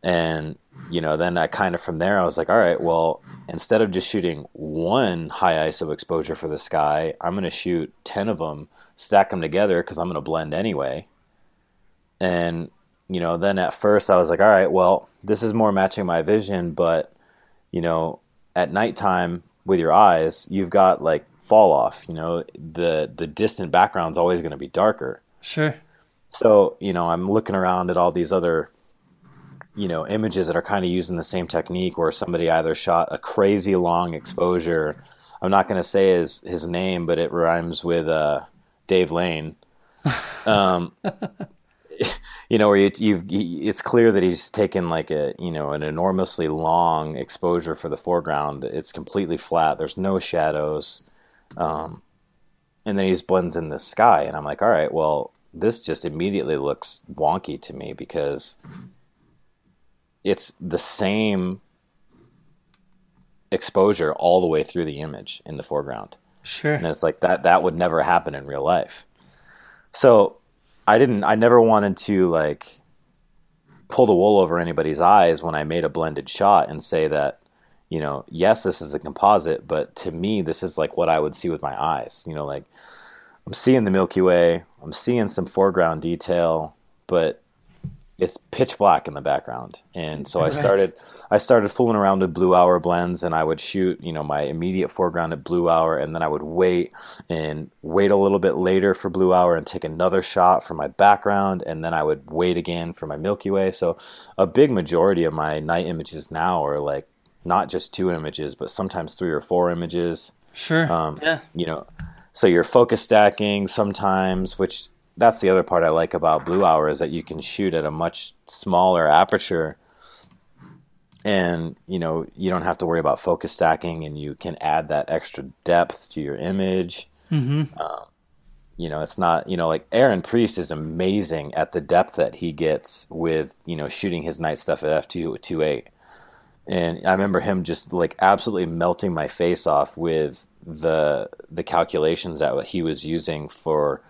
And you know, then I kind of from there I was like, all right, well, instead of just shooting one high ISO exposure for the sky, I'm going to shoot 10 of them, stack them together cuz I'm going to blend anyway. And you know, then at first I was like, all right, well, this is more matching my vision, but you know, at nighttime with your eyes, you've got like fall off, you know, the the distant background's always going to be darker. Sure. So, you know, I'm looking around at all these other, you know, images that are kind of using the same technique where somebody either shot a crazy long exposure. I'm not going to say his, his name, but it rhymes with uh, Dave Lane. Um, you know, where you, you've, it's clear that he's taken like a, you know, an enormously long exposure for the foreground. It's completely flat. There's no shadows. Um, and then he just blends in the sky. And I'm like, all right, well, this just immediately looks wonky to me because it's the same exposure all the way through the image in the foreground. Sure. And it's like that that would never happen in real life. So I didn't I never wanted to like pull the wool over anybody's eyes when I made a blended shot and say that, you know, yes, this is a composite, but to me this is like what I would see with my eyes. You know, like I'm seeing the Milky Way, I'm seeing some foreground detail, but it's pitch black in the background. And so I started I started fooling around with blue hour blends and I would shoot, you know, my immediate foreground at blue hour and then I would wait and wait a little bit later for blue hour and take another shot for my background and then I would wait again for my Milky Way. So a big majority of my night images now are like not just two images, but sometimes three or four images Sure. um, yeah. you know so you're focus stacking sometimes which that's the other part i like about blue hour is that you can shoot at a much smaller aperture and you know you don't have to worry about focus stacking and you can add that extra depth to your image Mm-hmm. you know it's not you know like aaron priest is amazing at the depth that he gets with you know shooting his night stuff at f228 and i remember him just like absolutely melting my face off with the the calculations that he was using for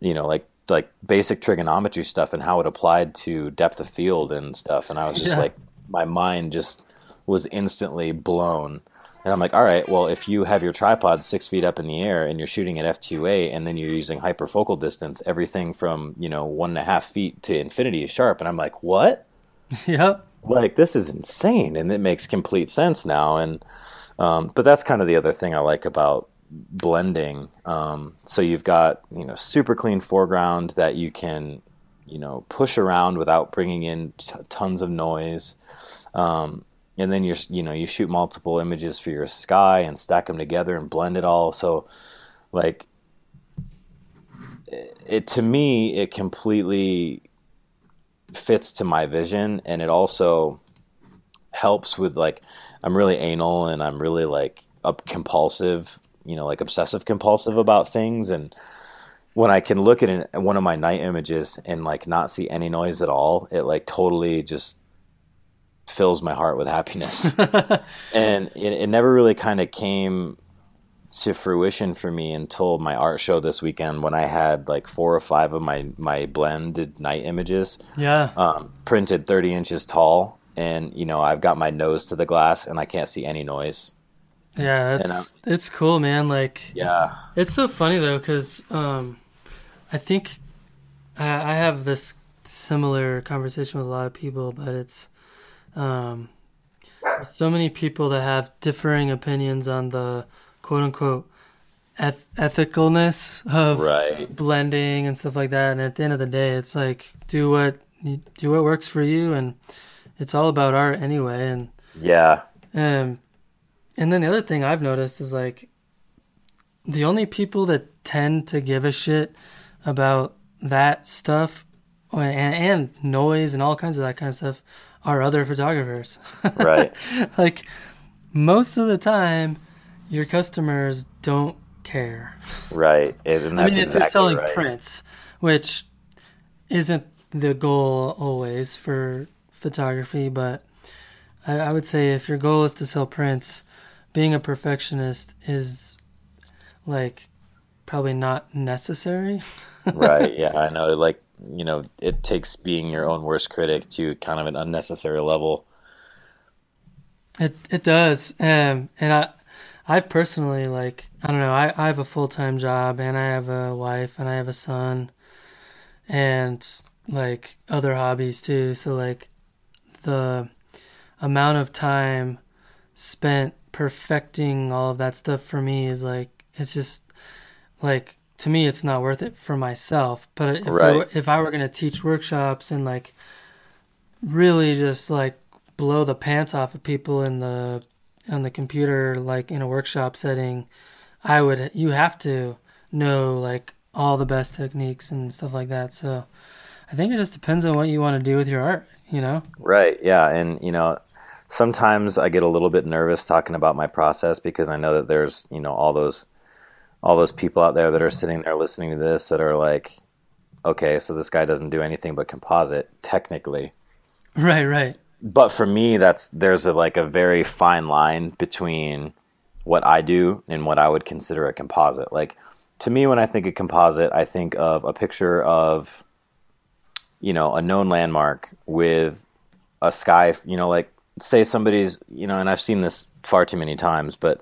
you know like like basic trigonometry stuff and how it applied to depth of field and stuff and i was just Yeah. like my mind just was instantly blown and I'm like, all right, well, if you have your tripod six feet up in the air and you're shooting at f2a and then you're using hyperfocal distance, everything from, you know, one and a half feet to infinity is sharp. And I'm like, what? Yep. Like, this is insane. And it makes complete sense now. And, um, but that's kind of the other thing I like about blending. Um, so you've got, you know, super clean foreground that you can, you know, push around without bringing in t- tons of noise. Um, and then you're you know you shoot multiple images for your sky and stack them together and blend it all so like it to me it completely fits to my vision and it also helps with like I'm really anal and I'm really like up compulsive, you know, like obsessive compulsive about things and when I can look at an, one of my night images and like not see any noise at all, it like totally just fills my heart with happiness. and it, it never really kind of came to fruition for me until my art show this weekend when I had like four or five of my my blended night images. Yeah. Um, printed 30 inches tall, and you know I've got my nose to the glass and I can't see any noise. Yeah, it's it's cool, man. Like, yeah, it's so funny though because um, I think I, I have this similar conversation with a lot of people, but it's um, so many people that have differing opinions on the quote unquote eth- ethicalness of right. blending and stuff like that. And at the end of the day, it's like do what do what works for you, and it's all about art anyway. And yeah, um, and then the other thing I've noticed is like the only people that tend to give a shit about that stuff and, and noise and all kinds of that kind of stuff are other photographers. Right. like most of the time your customers don't care. Right. And that's I mean, if exactly they're selling right. prints, which isn't the goal always for photography, but I, I would say if your goal is to sell prints, being a perfectionist is like probably not necessary. right. Yeah, I know. Like, you know, it takes being your own worst critic to kind of an unnecessary level. It it does. Um and I I've personally like I don't know, I, I have a full time job and I have a wife and I have a son and like other hobbies too. So like the amount of time spent perfecting all of that stuff for me is like it's just like to me it's not worth it for myself. But if Right. I, were- if I were gonna teach workshops and like really just like blow the pants off of people in the on the computer like in a workshop setting, I would you have to know like all the best techniques and stuff like that. So I think it just depends on what you want to do with your art, you know? Right. Yeah. And, you know, sometimes I get a little bit nervous talking about my process because I know that there's, you know, all those all those people out there that are sitting there listening to this that are like, okay, so this guy doesn't do anything but composite technically. Right, right. But for me that's there's a like a very fine line between what I do and what I would consider a composite. Like to me when I think of composite, I think of a picture of you know, a known landmark with a sky, you know, like say somebody's, you know, and I've seen this far too many times, but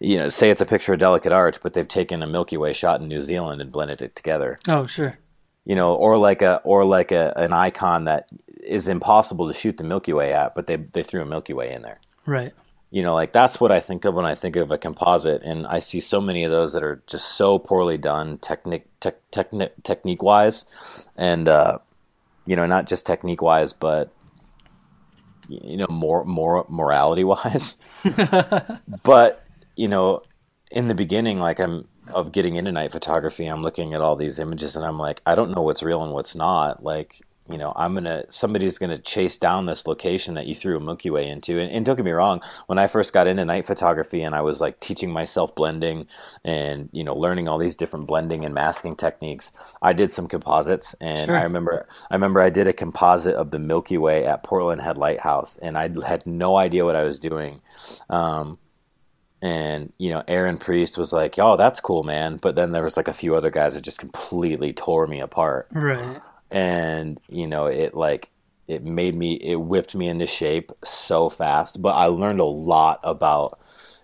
you know, say it's a picture of delicate arch, but they've taken a Milky Way shot in New Zealand and blended it together. Oh, sure. You know, or like a or like a an icon that is impossible to shoot the Milky Way at, but they they threw a Milky Way in there. Right. You know, like that's what I think of when I think of a composite, and I see so many of those that are just so poorly done, technique, tech, technique, technique wise, and uh, you know, not just technique wise, but you know, more, more morality wise. but you know, in the beginning, like I'm of getting into night photography, I'm looking at all these images, and I'm like, I don't know what's real and what's not. Like, you know, I'm gonna somebody's gonna chase down this location that you threw a Milky Way into. And, and don't get me wrong, when I first got into night photography and I was like teaching myself blending and you know learning all these different blending and masking techniques, I did some composites. And Sure. I remember, I remember I did a composite of the Milky Way at Portland Head Lighthouse, and I had no idea what I was doing. Um, and you know, Aaron Priest was like, "Oh, that's cool, man." But then there was like a few other guys that just completely tore me apart Right. And you know it like it made me it whipped me into shape so fast but i learned a lot about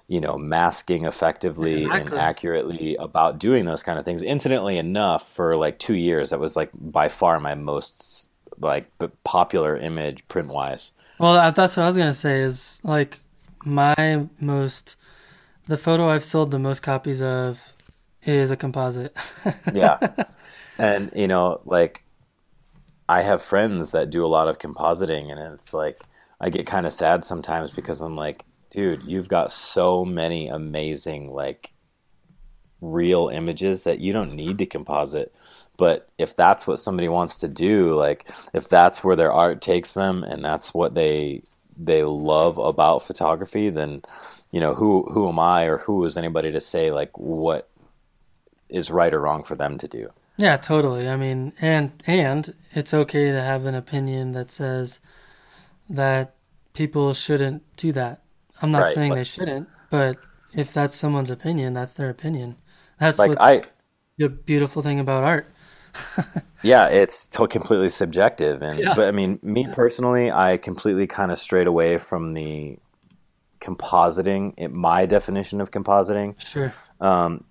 you know masking effectively and accurately about doing those kind of things incidentally enough for like two years that was like by far my most like popular image print wise Well, that's what I was gonna say. Is like my most, the photo I've sold the most copies of is a composite. yeah and you know like i have friends that do a lot of compositing and it's like i get kind of sad sometimes because i'm like dude you've got so many amazing like real images that you don't need to composite. But if that's what somebody wants to do, like if that's where their art takes them and that's what they they love about photography, then you know who who am I or who is anybody to say like what is right or wrong for them to do? Yeah, totally. I mean, and and it's okay to have an opinion that says that people shouldn't do that. I'm not Right, saying but- they shouldn't, but if that's someone's opinion, that's their opinion. That's Like what's I the beautiful thing about art. Yeah, it's completely subjective, and Yeah. but I mean, me personally, I completely kind of strayed away from the compositing. It, my definition of compositing Sure. um,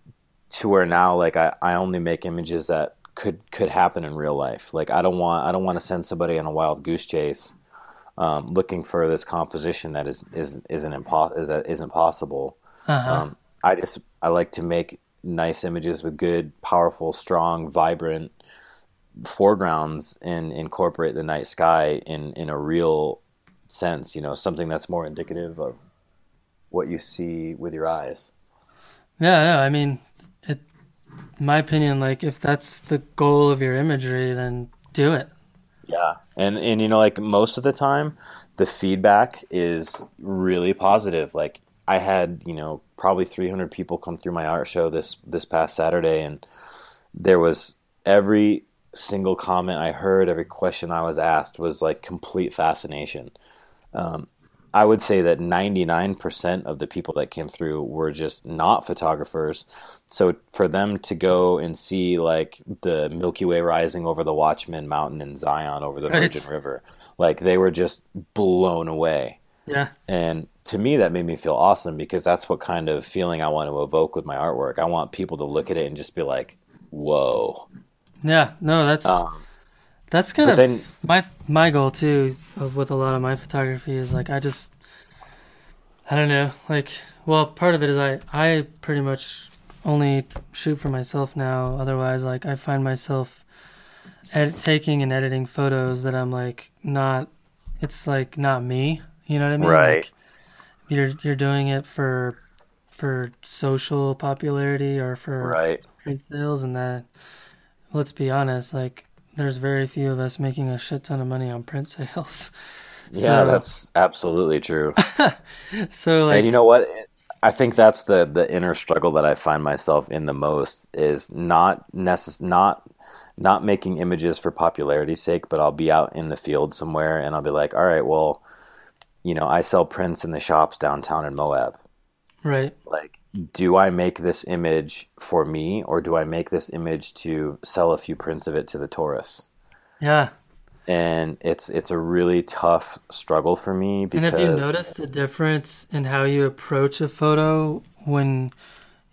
to where now, like I, I only make images that could could happen in real life. Like I don't want I don't want to send somebody on a wild goose chase um, looking for this composition that is is isn't impo- that isn't possible. Uh-huh. Um, I just I like to make nice images with good, powerful, strong, vibrant foregrounds and incorporate the night sky in in a real sense. You know, something that's more indicative of what you see with your eyes. Yeah, no, I mean, my opinion, like if that's the goal of your imagery, then do it. Yeah, and and you know, like most of the time, the feedback is really positive. Like I had, you know, probably 300 people come through my art show this this past Saturday, and there was every single comment I heard, every question I was asked was like complete fascination. Um, I would say that 99% of the people that came through were just not photographers. So for them to go and see like the Milky Way rising over the Watchman Mountain in Zion over the Right. Virgin River, like they were just blown away. Yeah. And to me, that made me feel awesome because that's what kind of feeling I want to evoke with my artwork. I want people to look at it and just be like, whoa. Yeah. No, that's Um, that's kind but of then- my my goal too. Is, of with a lot of my photography is like I just I don't know. Like, well, part of it is I I pretty much only shoot for myself now. Otherwise, like I find myself ed- taking and editing photos that I'm like not. It's like not me. You know what I mean? Right. Like, you're you're doing it for for social popularity or for Right. print sales and that let's be honest like there's very few of us making a shit ton of money on print sales Yeah, So- that's absolutely true. so like and you know what? I think that's the the inner struggle that I find myself in the most is not necess- not not making images for popularity's sake, but I'll be out in the field somewhere and I'll be like, all right, well, you know, I sell prints in the shops downtown in Moab. Right. Like, do I make this image for me or do I make this image to sell a few prints of it to the tourists? yeah. And it's it's a really tough struggle for me and because have you noticed the difference in how you approach a photo when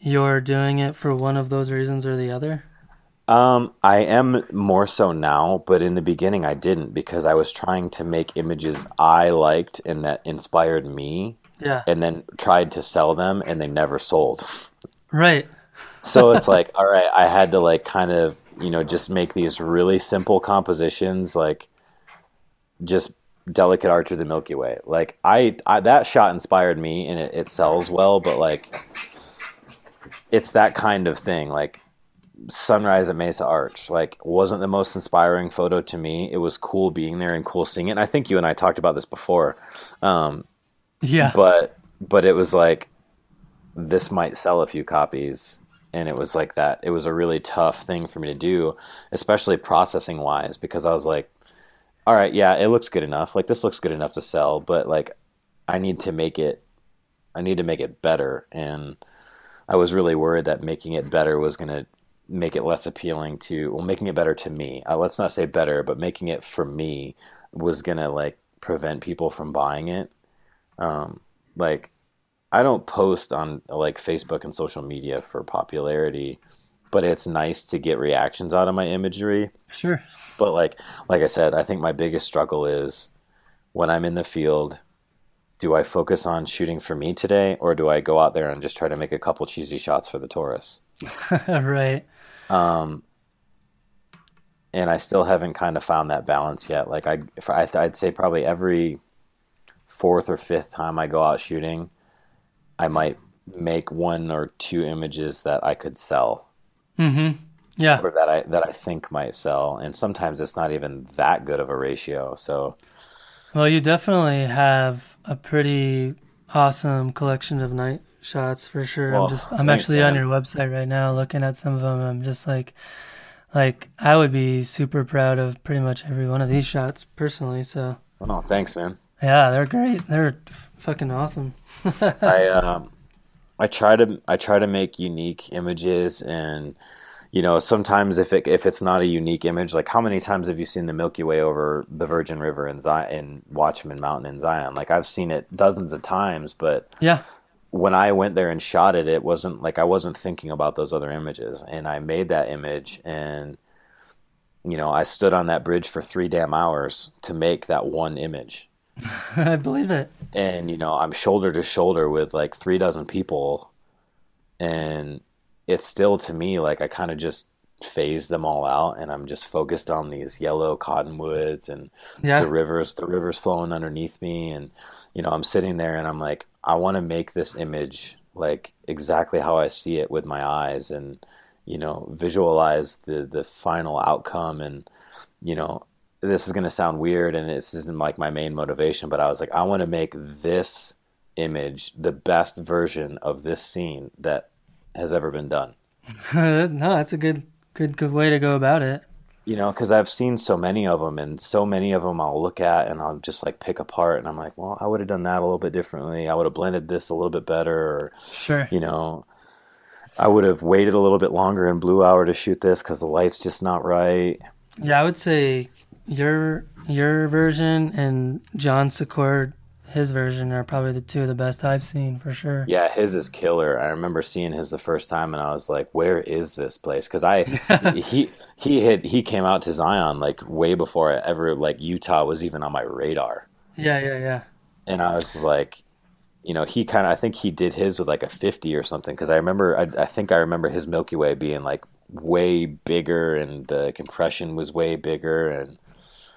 you're doing it for one of those reasons or the other? Um, I am more so now, but in the beginning I didn't because I was trying to make images I liked and that inspired me yeah and then tried to sell them and they never sold. right So it's like, all right, I had to like kind of, you know, just make these really simple compositions like just delicate arch of the Milky Way. Like I, I that shot inspired me and it, it sells well, but like it's that kind of thing. Like sunrise at Mesa Arch, like wasn't the most inspiring photo to me. It was cool being there and cool seeing it. And I think you and I talked about this before. Um, yeah. But but it was like this might sell a few copies. And it was like that. It was a really tough thing for me to do especially processing wise because i was like all right yeah it looks good enough. Like this looks good enough to sell but like i need to make it i need to make it better. And i was really worried that making it better was going to make it less appealing to well making it better to me. Uh, let's not say better but making it for me was going to like prevent people from buying it um, like I don't post on like Facebook and social media for popularity, but it's nice to get reactions out of my imagery. sure But like like I said, I think my biggest struggle is when I'm in the field, do I focus on shooting for me today or do I go out there and just try to make a couple cheesy shots for the tourists? right Um, and I still haven't kind of found that balance yet. Like I, I'd say probably every fourth or fifth time I go out shooting, I might make one or two images that I could sell Mm-hmm. Yeah. or that I that I think might sell, and sometimes it's not even that good of a ratio. So Well, you definitely have a pretty awesome collection of night shots for sure. Well, I'm just I'm actually on your website right now looking at some of them. I'm just like like I would be super proud of pretty much every one of these shots personally. So, oh, thanks, man. Yeah, they're great. They're f- fucking awesome. I um, I try to I try to make unique images, and you know sometimes if it if it's not a unique image, like how many times have you seen the Milky Way over the Virgin River in Zion in Watchman Mountain in Zion? Like I've seen it dozens of times, but yeah. when I went there and shot it, it wasn't like I wasn't thinking about those other images, and I made that image, and you know I stood on that bridge for three damn hours to make that one image I believe it. and you know i'm shoulder to shoulder with like three dozen people and it's still to me like i kind of just phase them all out and i'm just focused on these yellow cottonwoods and Yeah. the rivers the rivers flowing underneath me and you know i'm sitting there and i'm like i want to make this image like exactly how i see it with my eyes and you know visualize the the final outcome and you know this is going to sound weird and this isn't like my main motivation but i was like i want to make this image the best version of this scene that has ever been done no, that's a good good good way to go about it. you know because i've seen so many of them and so many of them i'll look at and i'll just like pick apart and i'm like well i would have done that a little bit differently i would have blended this a little bit better or Sure. you know i would have waited a little bit longer in blue hour to shoot this because the light's just not right Yeah, I would say your your version and John Secord his version are probably the two of the best I've seen for sure. Yeah, his is killer. I remember seeing his the first time, and I was like, "Where is this place?" Because I he he had he came out to Zion like way before I ever like Utah was even on my radar, Yeah, yeah, yeah. and I was like, you know, he kind of I think he did his with like a fifty or something. Because I remember I, I think I remember his Milky Way being like way bigger, and the compression was way bigger, and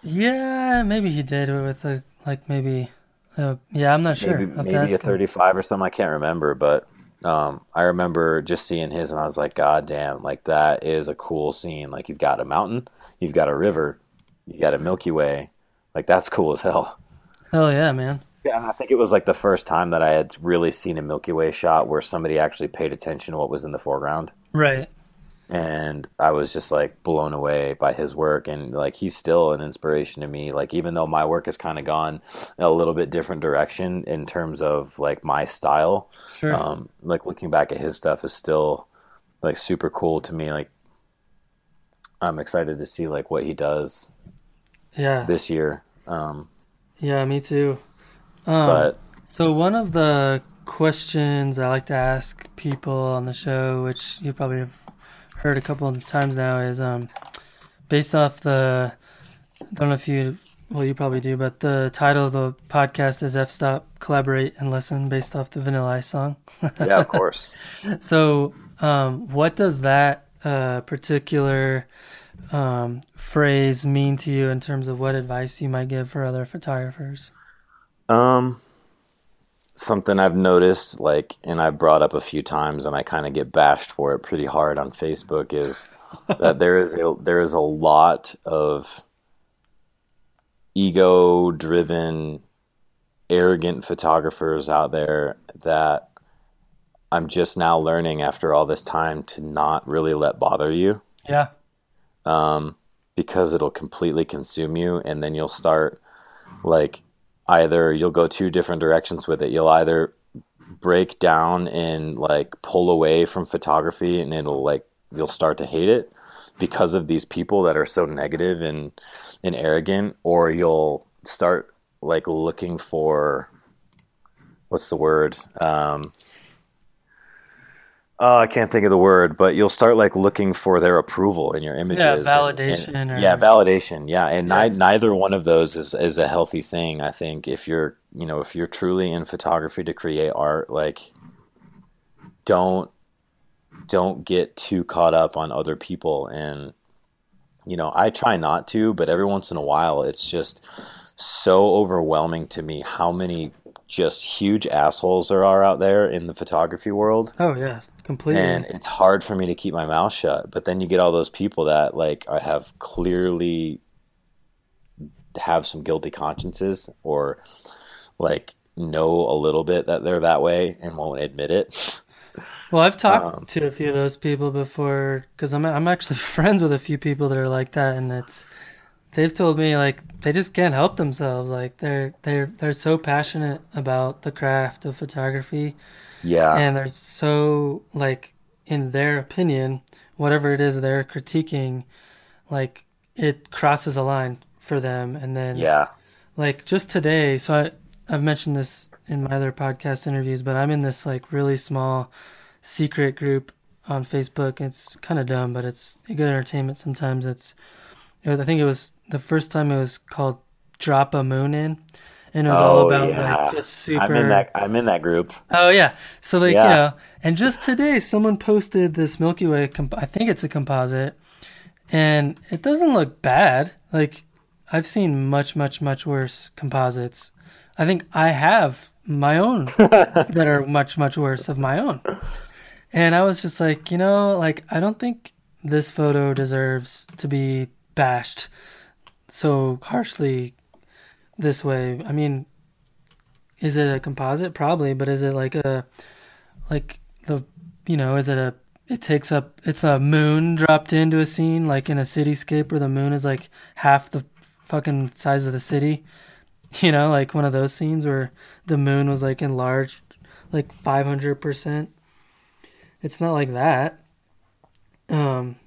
Yeah, maybe he did with a like maybe. Uh, yeah, I'm not sure. maybe I'll have to maybe a 35 or something. I can't remember, but um, I remember just seeing his, and I was like, God damn, like that is a cool scene. Like you've got a mountain, you've got a river, you got a Milky Way, like that's cool as hell. Hell yeah, man. Yeah, and I think it was like the first time that I had really seen a Milky Way shot where somebody actually paid attention to what was in the foreground. Right. And I was just like blown away by his work and like he's still an inspiration to me like even though my work has kind of gone a little bit different direction in terms of like my style Sure. um like looking back at his stuff is still like super cool to me like I'm excited to see like what he does yeah. this year um Yeah, me too. Um, but So one of the questions I like to ask people on the show, which you probably have heard a couple of times now, is um, based off the. I don't know if you, well, you probably do, but the title of the podcast is F Stop Collaborate and Listen, based off the Vanilla Ice song. yeah of course So, um, what does that uh, particular um, phrase mean to you in terms of what advice you might give for other photographers? Um, something I've noticed, like, and I've brought up a few times, and I kind of get bashed for it pretty hard on Facebook, is that there is a there is a lot of ego-driven, arrogant photographers out there that I'm just now learning after all this time to not really let bother you Yeah. um, because it'll completely consume you, and then you'll start like either you'll go two different directions with it. You'll either break down and like pull away from photography, and it'll like you'll start to hate it because of these people that are so negative and and arrogant, or you'll start like looking for what's the word um, Oh, I can't think of the word, but you'll start like looking for their approval in your images. Yeah, validation and- or- yeah, validation. Yeah, and Yeah. Ni- neither one of those is is a healthy thing. I think if you're, you know, if you're truly in photography to create art, like, don't don't get too caught up on other people. And you know, I try not to, but every once in a while, it's just so overwhelming to me how many just huge assholes there are out there in the photography world. Oh yeah, completely. And it's hard for me to keep my mouth shut. But then you get all those people that like I have clearly have some guilty consciences or like know a little bit that they're that way and won't admit it. Well, I've talked um, to a few of those people before because I'm I'm actually friends with a few people that are like that, and it's they've told me like they just can't help themselves. Like they're they're they're so passionate about the craft of photography, yeah, and they're so like in their opinion, whatever it is they're critiquing, like it crosses a line for them, and then yeah, like just today. So I I've mentioned this in my other podcast interviews, but I'm in this like really small secret group on Facebook. It's kind of dumb, but it's a good entertainment. Sometimes it's, it was, I think it was the first time it was called Drop a Moon in, and it was oh, all about yeah. like just super. I'm in that. I'm in that group. Oh yeah, so like yeah. you know, and just today someone posted this Milky Way. Comp- I think it's a composite, and it doesn't look bad. Like I've seen much, much, much worse composites. I think I have my own that are much, much worse of my own. And I was just like, you know, like I don't think this photo deserves to be bashed so harshly this way. I mean, is it a composite? Probably, but is it like a like the you know, is it a it takes up it's a moon dropped into a scene like in a cityscape where the moon is like half the fucking size of the city. You know, like one of those scenes where the moon was like enlarged like 500%. It's not like that. Um,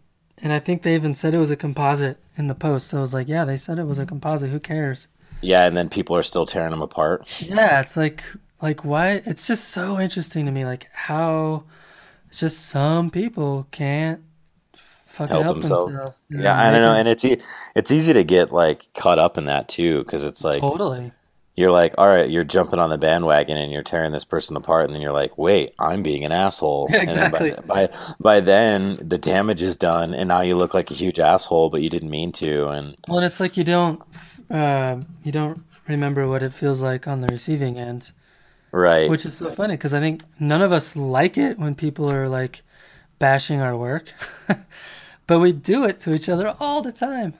and I think they even said it was a composite in the post. So I was like, yeah, they said it was a mm-hmm. composite. Who cares? Yeah, and then people are still tearing them apart. Yeah, it's like like why it's just so interesting to me like how it's just some people can't fucking help, help themselves. themselves. Yeah, I don't know, and it's e- it's easy to get like caught up in that too because it's like totally you're like, all right, you're jumping on the bandwagon and you're tearing this person apart, and then you're like, wait, I'm being an asshole. exactly. By, by, by then, the damage is done, and now you look like a huge asshole, but you didn't mean to. And well, it's like you don't, uh, you don't remember what it feels like on the receiving end, right? Which is so funny because I think none of us like it when people are like bashing our work, but we do it to each other all the time.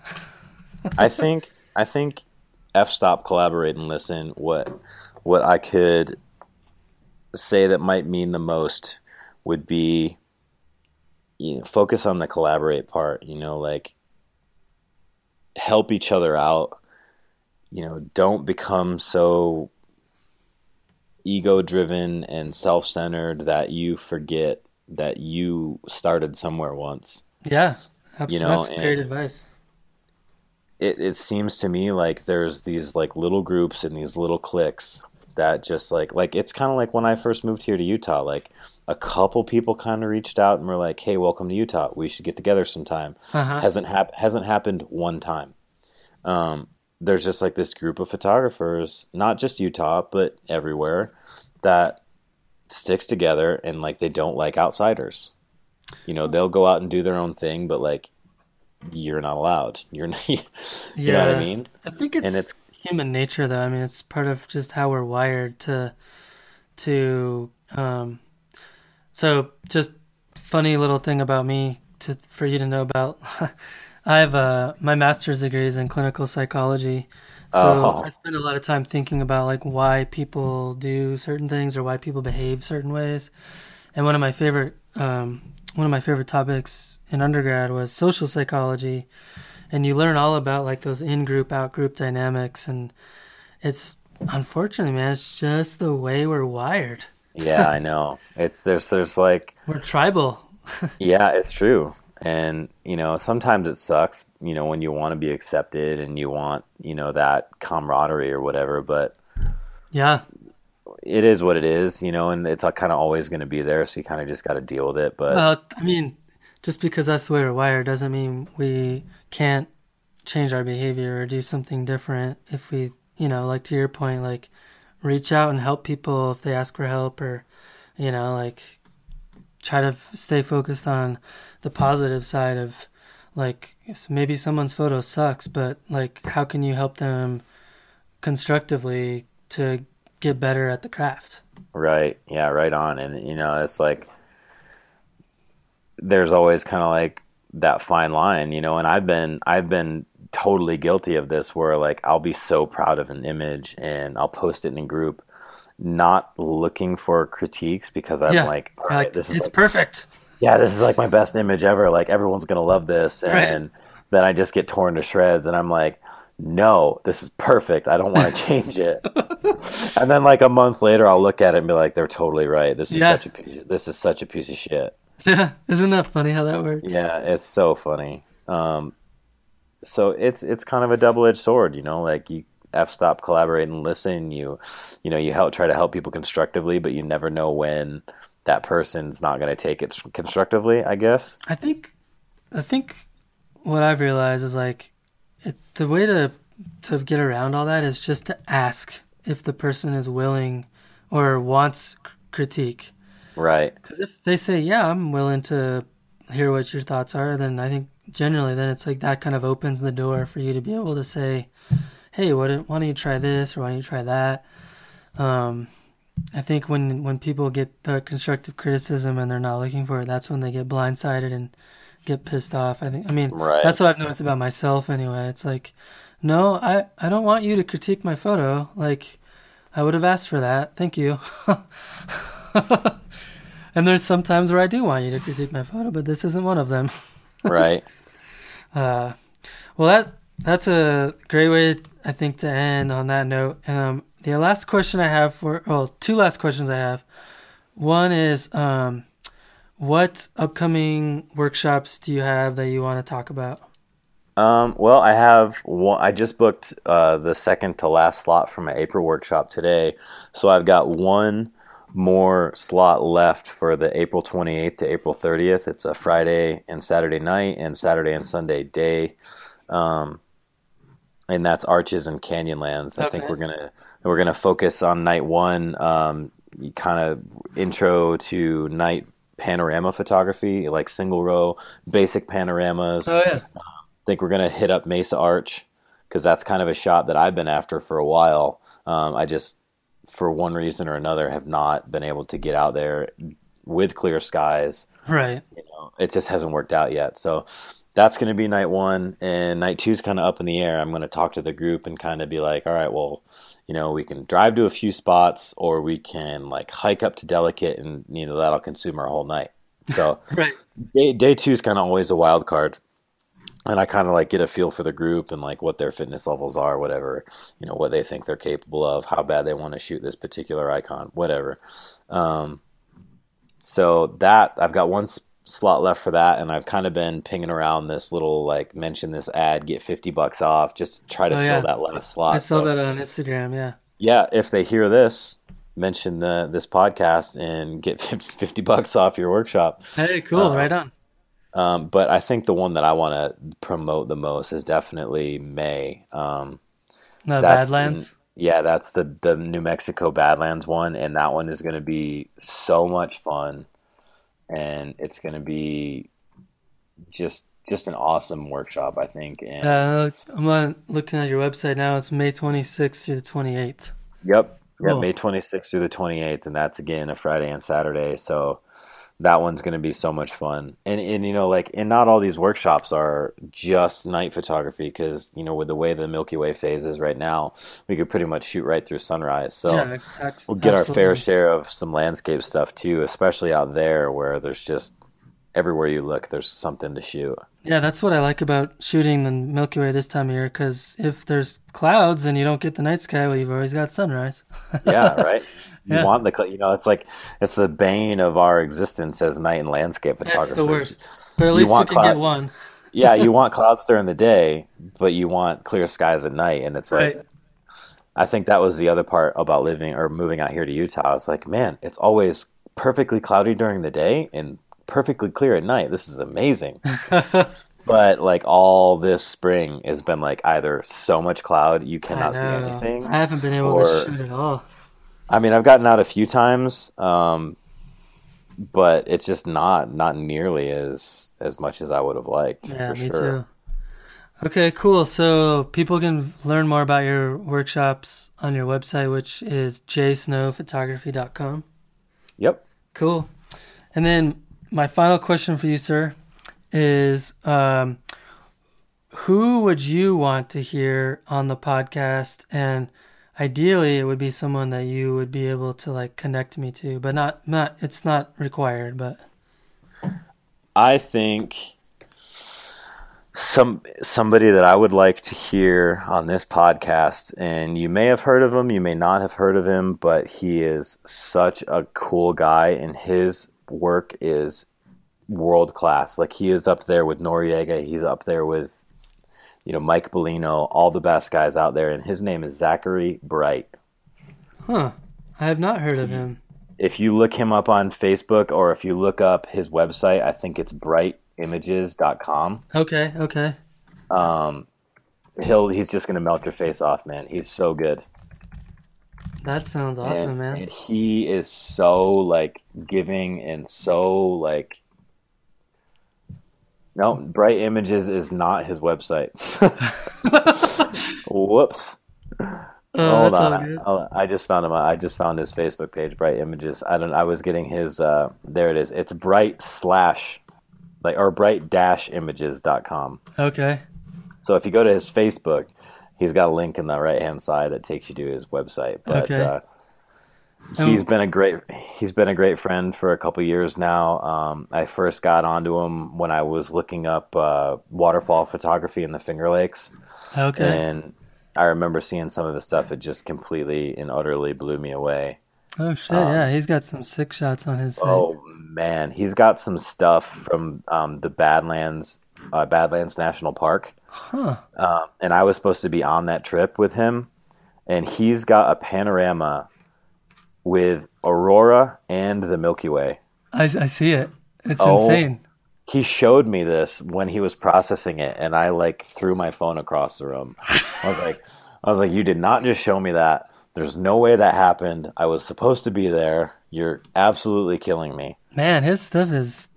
I think. I think f stop collaborate and listen. What what i could say that might mean the most would be you know focus on the collaborate part you know like help each other out. You know don't become so ego driven and self-centered that you forget that you started somewhere once. Yeah absolutely. you know that's great advice it, it seems to me like there's these like little groups and these little cliques that just like like it's kind of like when I first moved here to Utah like a couple people kind of reached out and were like hey welcome to Utah. We should get together sometime. Uh-huh. hasn't hap- hasn't happened one time. Um, there's just like this group of photographers not just Utah but everywhere that sticks together and like they don't like outsiders. You know they'll go out and do their own thing but like you're not allowed. You're not, you yeah, know what I mean? I think it's, and it's human nature though. I mean, it's part of just how we're wired to to um so just funny little thing about me to for you to know about. I have a my master's degree is in clinical psychology. So oh. I spend a lot of time thinking about like why people do certain things or why people behave certain ways. And one of my favorite um, one of my favorite topics in undergrad was social psychology, and you learn all about like those in-group, out-group dynamics, and it's unfortunately, man, it's just the way we're wired. yeah, I know. It's there's there's like we're tribal. yeah, it's true. And, you know, sometimes it sucks, you know, when you want to be accepted and you want, you know, that camaraderie or whatever, but yeah it is what it is, you know, and it's uh, kind of always going to be there. So you kind of just got to deal with it. But well, I mean, just because that's the way we're wired doesn't mean we can't change our behavior or do something different. If we, you know, like to your point, like reach out and help people if they ask for help, or you know, like try to stay focused on the positive side of like maybe someone's photo sucks, but like how can you help them constructively to get better at the craft. Right. Yeah, right on. And you know, it's like there's always kind of like that fine line, you know, and I've been I've been totally guilty of this where like I'll be so proud of an image and I'll post it in a group not looking for critiques because I'm Yeah. like, all like, this is it's like, perfect. yeah, this is like my best image ever. Like everyone's gonna love this, Right. and then I just get torn to shreds, and I'm like, no, this is perfect. I don't want to change it. and then like a month later, I'll look at it and be like, they're totally right. This is Yeah. such a piece. Of, this is such a piece of shit. Yeah, isn't that funny how that works? Yeah, it's so funny. Um, so it's it's kind of a double edged sword, you know. Like you f stop, collaborate, and listen. You you know you help try to help people constructively, but you never know when that person's not going to take it constructively. I guess. I think, I think, what I've realized is like, it, the way to to get around all that is just to ask if the person is willing or wants critique. Right. Because if they say, "Yeah, I'm willing to hear what your thoughts are," then I think generally then it's like that kind of opens the door for you to be able to say, "Hey, what, why don't you try this or why don't you try that?" Um, I think when when people get the constructive criticism and they're not looking for it, that's when they get blindsided and get pissed off. I think. I mean, Right. that's what I've noticed about myself anyway. It's like, no, I I don't want you to critique my photo. Like, I would have asked for that. Thank you. and there's some times where I do want you to critique my photo, but this isn't one of them. Right. Uh, well, that that's a great way, I think, to end on that note. Um, the last question I have for, well, two last questions I have. One is, um, what upcoming workshops do you have that you want to talk about? Um, well, I have one. I just booked uh, the second to last slot for my April workshop today, so I've got one more slot left for the April 28th to April 30th. It's a Friday and Saturday night, and Saturday and Sunday day, um, and that's Arches and Canyonlands. I think we're gonna we're gonna focus on night one, um, kind of intro to night panorama photography, like single row, basic panoramas Oh yeah, think we're gonna hit up Mesa Arch because that's kind of a shot that I've been after for a while. Um, I just, for one reason or another, have not been able to get out there with clear skies. right. You know, it just hasn't worked out yet. So that's going to be night one, and night two is kind of up in the air. I'm going to talk to the group and kind of be like, all right, well, you know, we can drive to a few spots, or we can like hike up to Delicate, and you know that'll consume our whole night. So Right. day day two is kind of always a wild card and i kind of like get a feel for the group and like what their fitness levels are whatever you know what they think they're capable of how bad they want to shoot this particular icon whatever um, so that i've got one slot left for that and i've kind of been pinging around this little like mention this ad get 50 bucks off just to try to Oh, fill yeah. that last slot I saw So- that on Instagram. Yeah. yeah, if they hear this, mention the this podcast and get 50 bucks off your workshop. Hey, cool. Right on. Um, but I think the one that I want to promote the most is definitely May. Um, Badlands. yeah, that's the the New Mexico Badlands one, and that one is going to be so much fun, and it's going to be just just an awesome workshop, I think. And Uh, I'm on, looking at your website now. It's May 26th through the 28th. Yep. Yeah, May 26th through the 28th, and that's again a Friday and Saturday. So that one's going to be so much fun. And and you know, like, and not all these workshops are just night photography because you know, with the way the Milky Way phase is right now, we could pretty much shoot right through sunrise. So yeah, we'll get our fair share of some landscape stuff too, especially out there where there's just everywhere you look, there's something to shoot. Yeah, that's what I like about shooting the Milky Way this time of year. Because if there's clouds and you don't get the night sky, well, you've always got sunrise. Yeah, right. You Yeah. want the, you know, it's like it's the bane of our existence as night and landscape photographers. That's the worst. But at least you want can cloud- get one. yeah, you want clouds during the day, but you want clear skies at night, and it's like Right. I think that was the other part about living or moving out here to Utah. It's like, man, it's always perfectly cloudy during the day and perfectly clear at night. This is amazing. but like all this spring has been like either so much cloud you cannot see anything. I haven't been able or- to shoot at all. I mean, I've gotten out a few times, um, but it's just not not nearly as as much as I would have liked Yeah, for me sure. too. Okay, cool. So people can learn more about your workshops on your website, which is jsnowphotography.com. Yep. Cool. And then my final question for you, sir, is um, who would you want to hear on the podcast? And ideally, it would be someone that you would be able to like connect me to, but not not it's not required. But I think some somebody that I would like to hear on this podcast, and you may have heard of him, you may not have heard of him, but he is such a cool guy, and his work is world class. Like he is up there with Noriega, he's up there with you know Mike Bellino, all the best guys out there, and his name is Zachary Bright. huh, I have not heard of him. If you look him up on Facebook or if you look up his website, I think it's brightimages.com. Okay, okay. Um, he'll he's just gonna melt your face off, man. He's so good. That sounds awesome, and, man. and he is so like giving and so like no bright images is not his website whoops Oh, hold on. I, I just found him i just found his facebook page bright images i don't i was getting his uh there it is it's bright slash like or bright dash images.com Okay. so if you go to his Facebook, he's got a link in the right hand side that takes you to his website. But Okay. uh, he's been a great he's been a great friend for a couple years now. Um, I first got onto him when I was looking up uh, waterfall photography in the Finger Lakes, Okay. and I remember seeing some of his stuff. It just completely and utterly blew me away. oh shit, yeah, he's got some sick shots on his. Oh man, he's got some stuff from um, the Badlands uh, Badlands National Park. Huh. Um, and I was supposed to be on that trip with him, and he's got a panorama with Aurora and the Milky Way. I, I see it. It's Oh. insane. He showed me this when he was processing it, and I like threw my phone across the room. I was like, I was like, you did not just show me that. There's no way that happened. I was supposed to be there. You're absolutely killing me. Man, his stuff is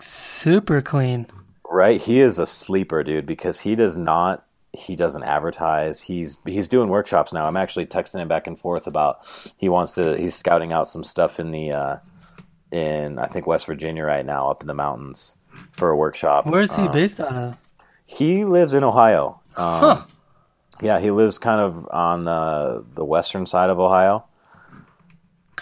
super clean. Right? He is a sleeper, dude, because he does not he doesn't advertise. He's he's doing workshops now. I'm actually texting him back and forth about he wants to he's scouting out some stuff in the uh in I think West Virginia right now up in the mountains for a workshop. Where is he Um, based out of? he lives in Ohio. Um, Huh. Yeah, he lives kind of on the the western side of Ohio.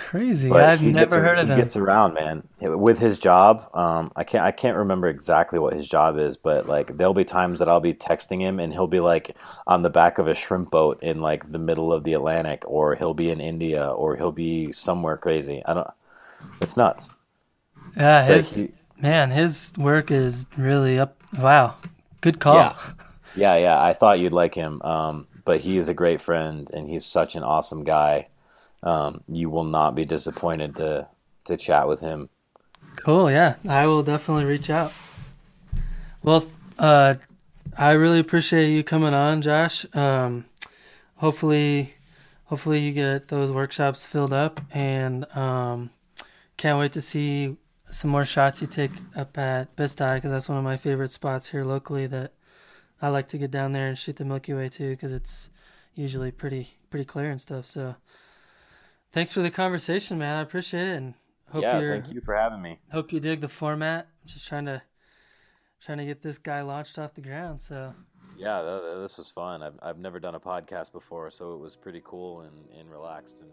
Crazy. But I've he never heard of he him. gets around, man. With his job, um, I can't I can't remember exactly what his job is, but like there'll be times that I'll be texting him and he'll be like on the back of a shrimp boat in like the middle of the Atlantic, or he'll be in India, or he'll be somewhere crazy. I don't. It's nuts. yeah, But his he- man, his work is really up. Wow, good call. Yeah. Yeah, yeah. I thought you'd like him, um, but he is a great friend and he's such an awesome guy. Um, you will not be disappointed to to chat with him. Cool. Yeah, I will definitely reach out. Well, uh, I really appreciate you coming on, Josh. Um, hopefully, hopefully you get those workshops filled up, and um, can't wait to see some more shots you take up at Bisti because that's one of my favorite spots here locally. That I like to get down there and shoot the Milky Way too because it's usually pretty pretty clear and stuff. So, thanks for the conversation, man. I appreciate it, and hope yeah, thank you for having me. hope you dig the format. Just trying to trying to get this guy launched off the ground. So Yeah, th- th- this was fun. I've, I've never done a podcast before, so it was pretty cool and, and relaxed. And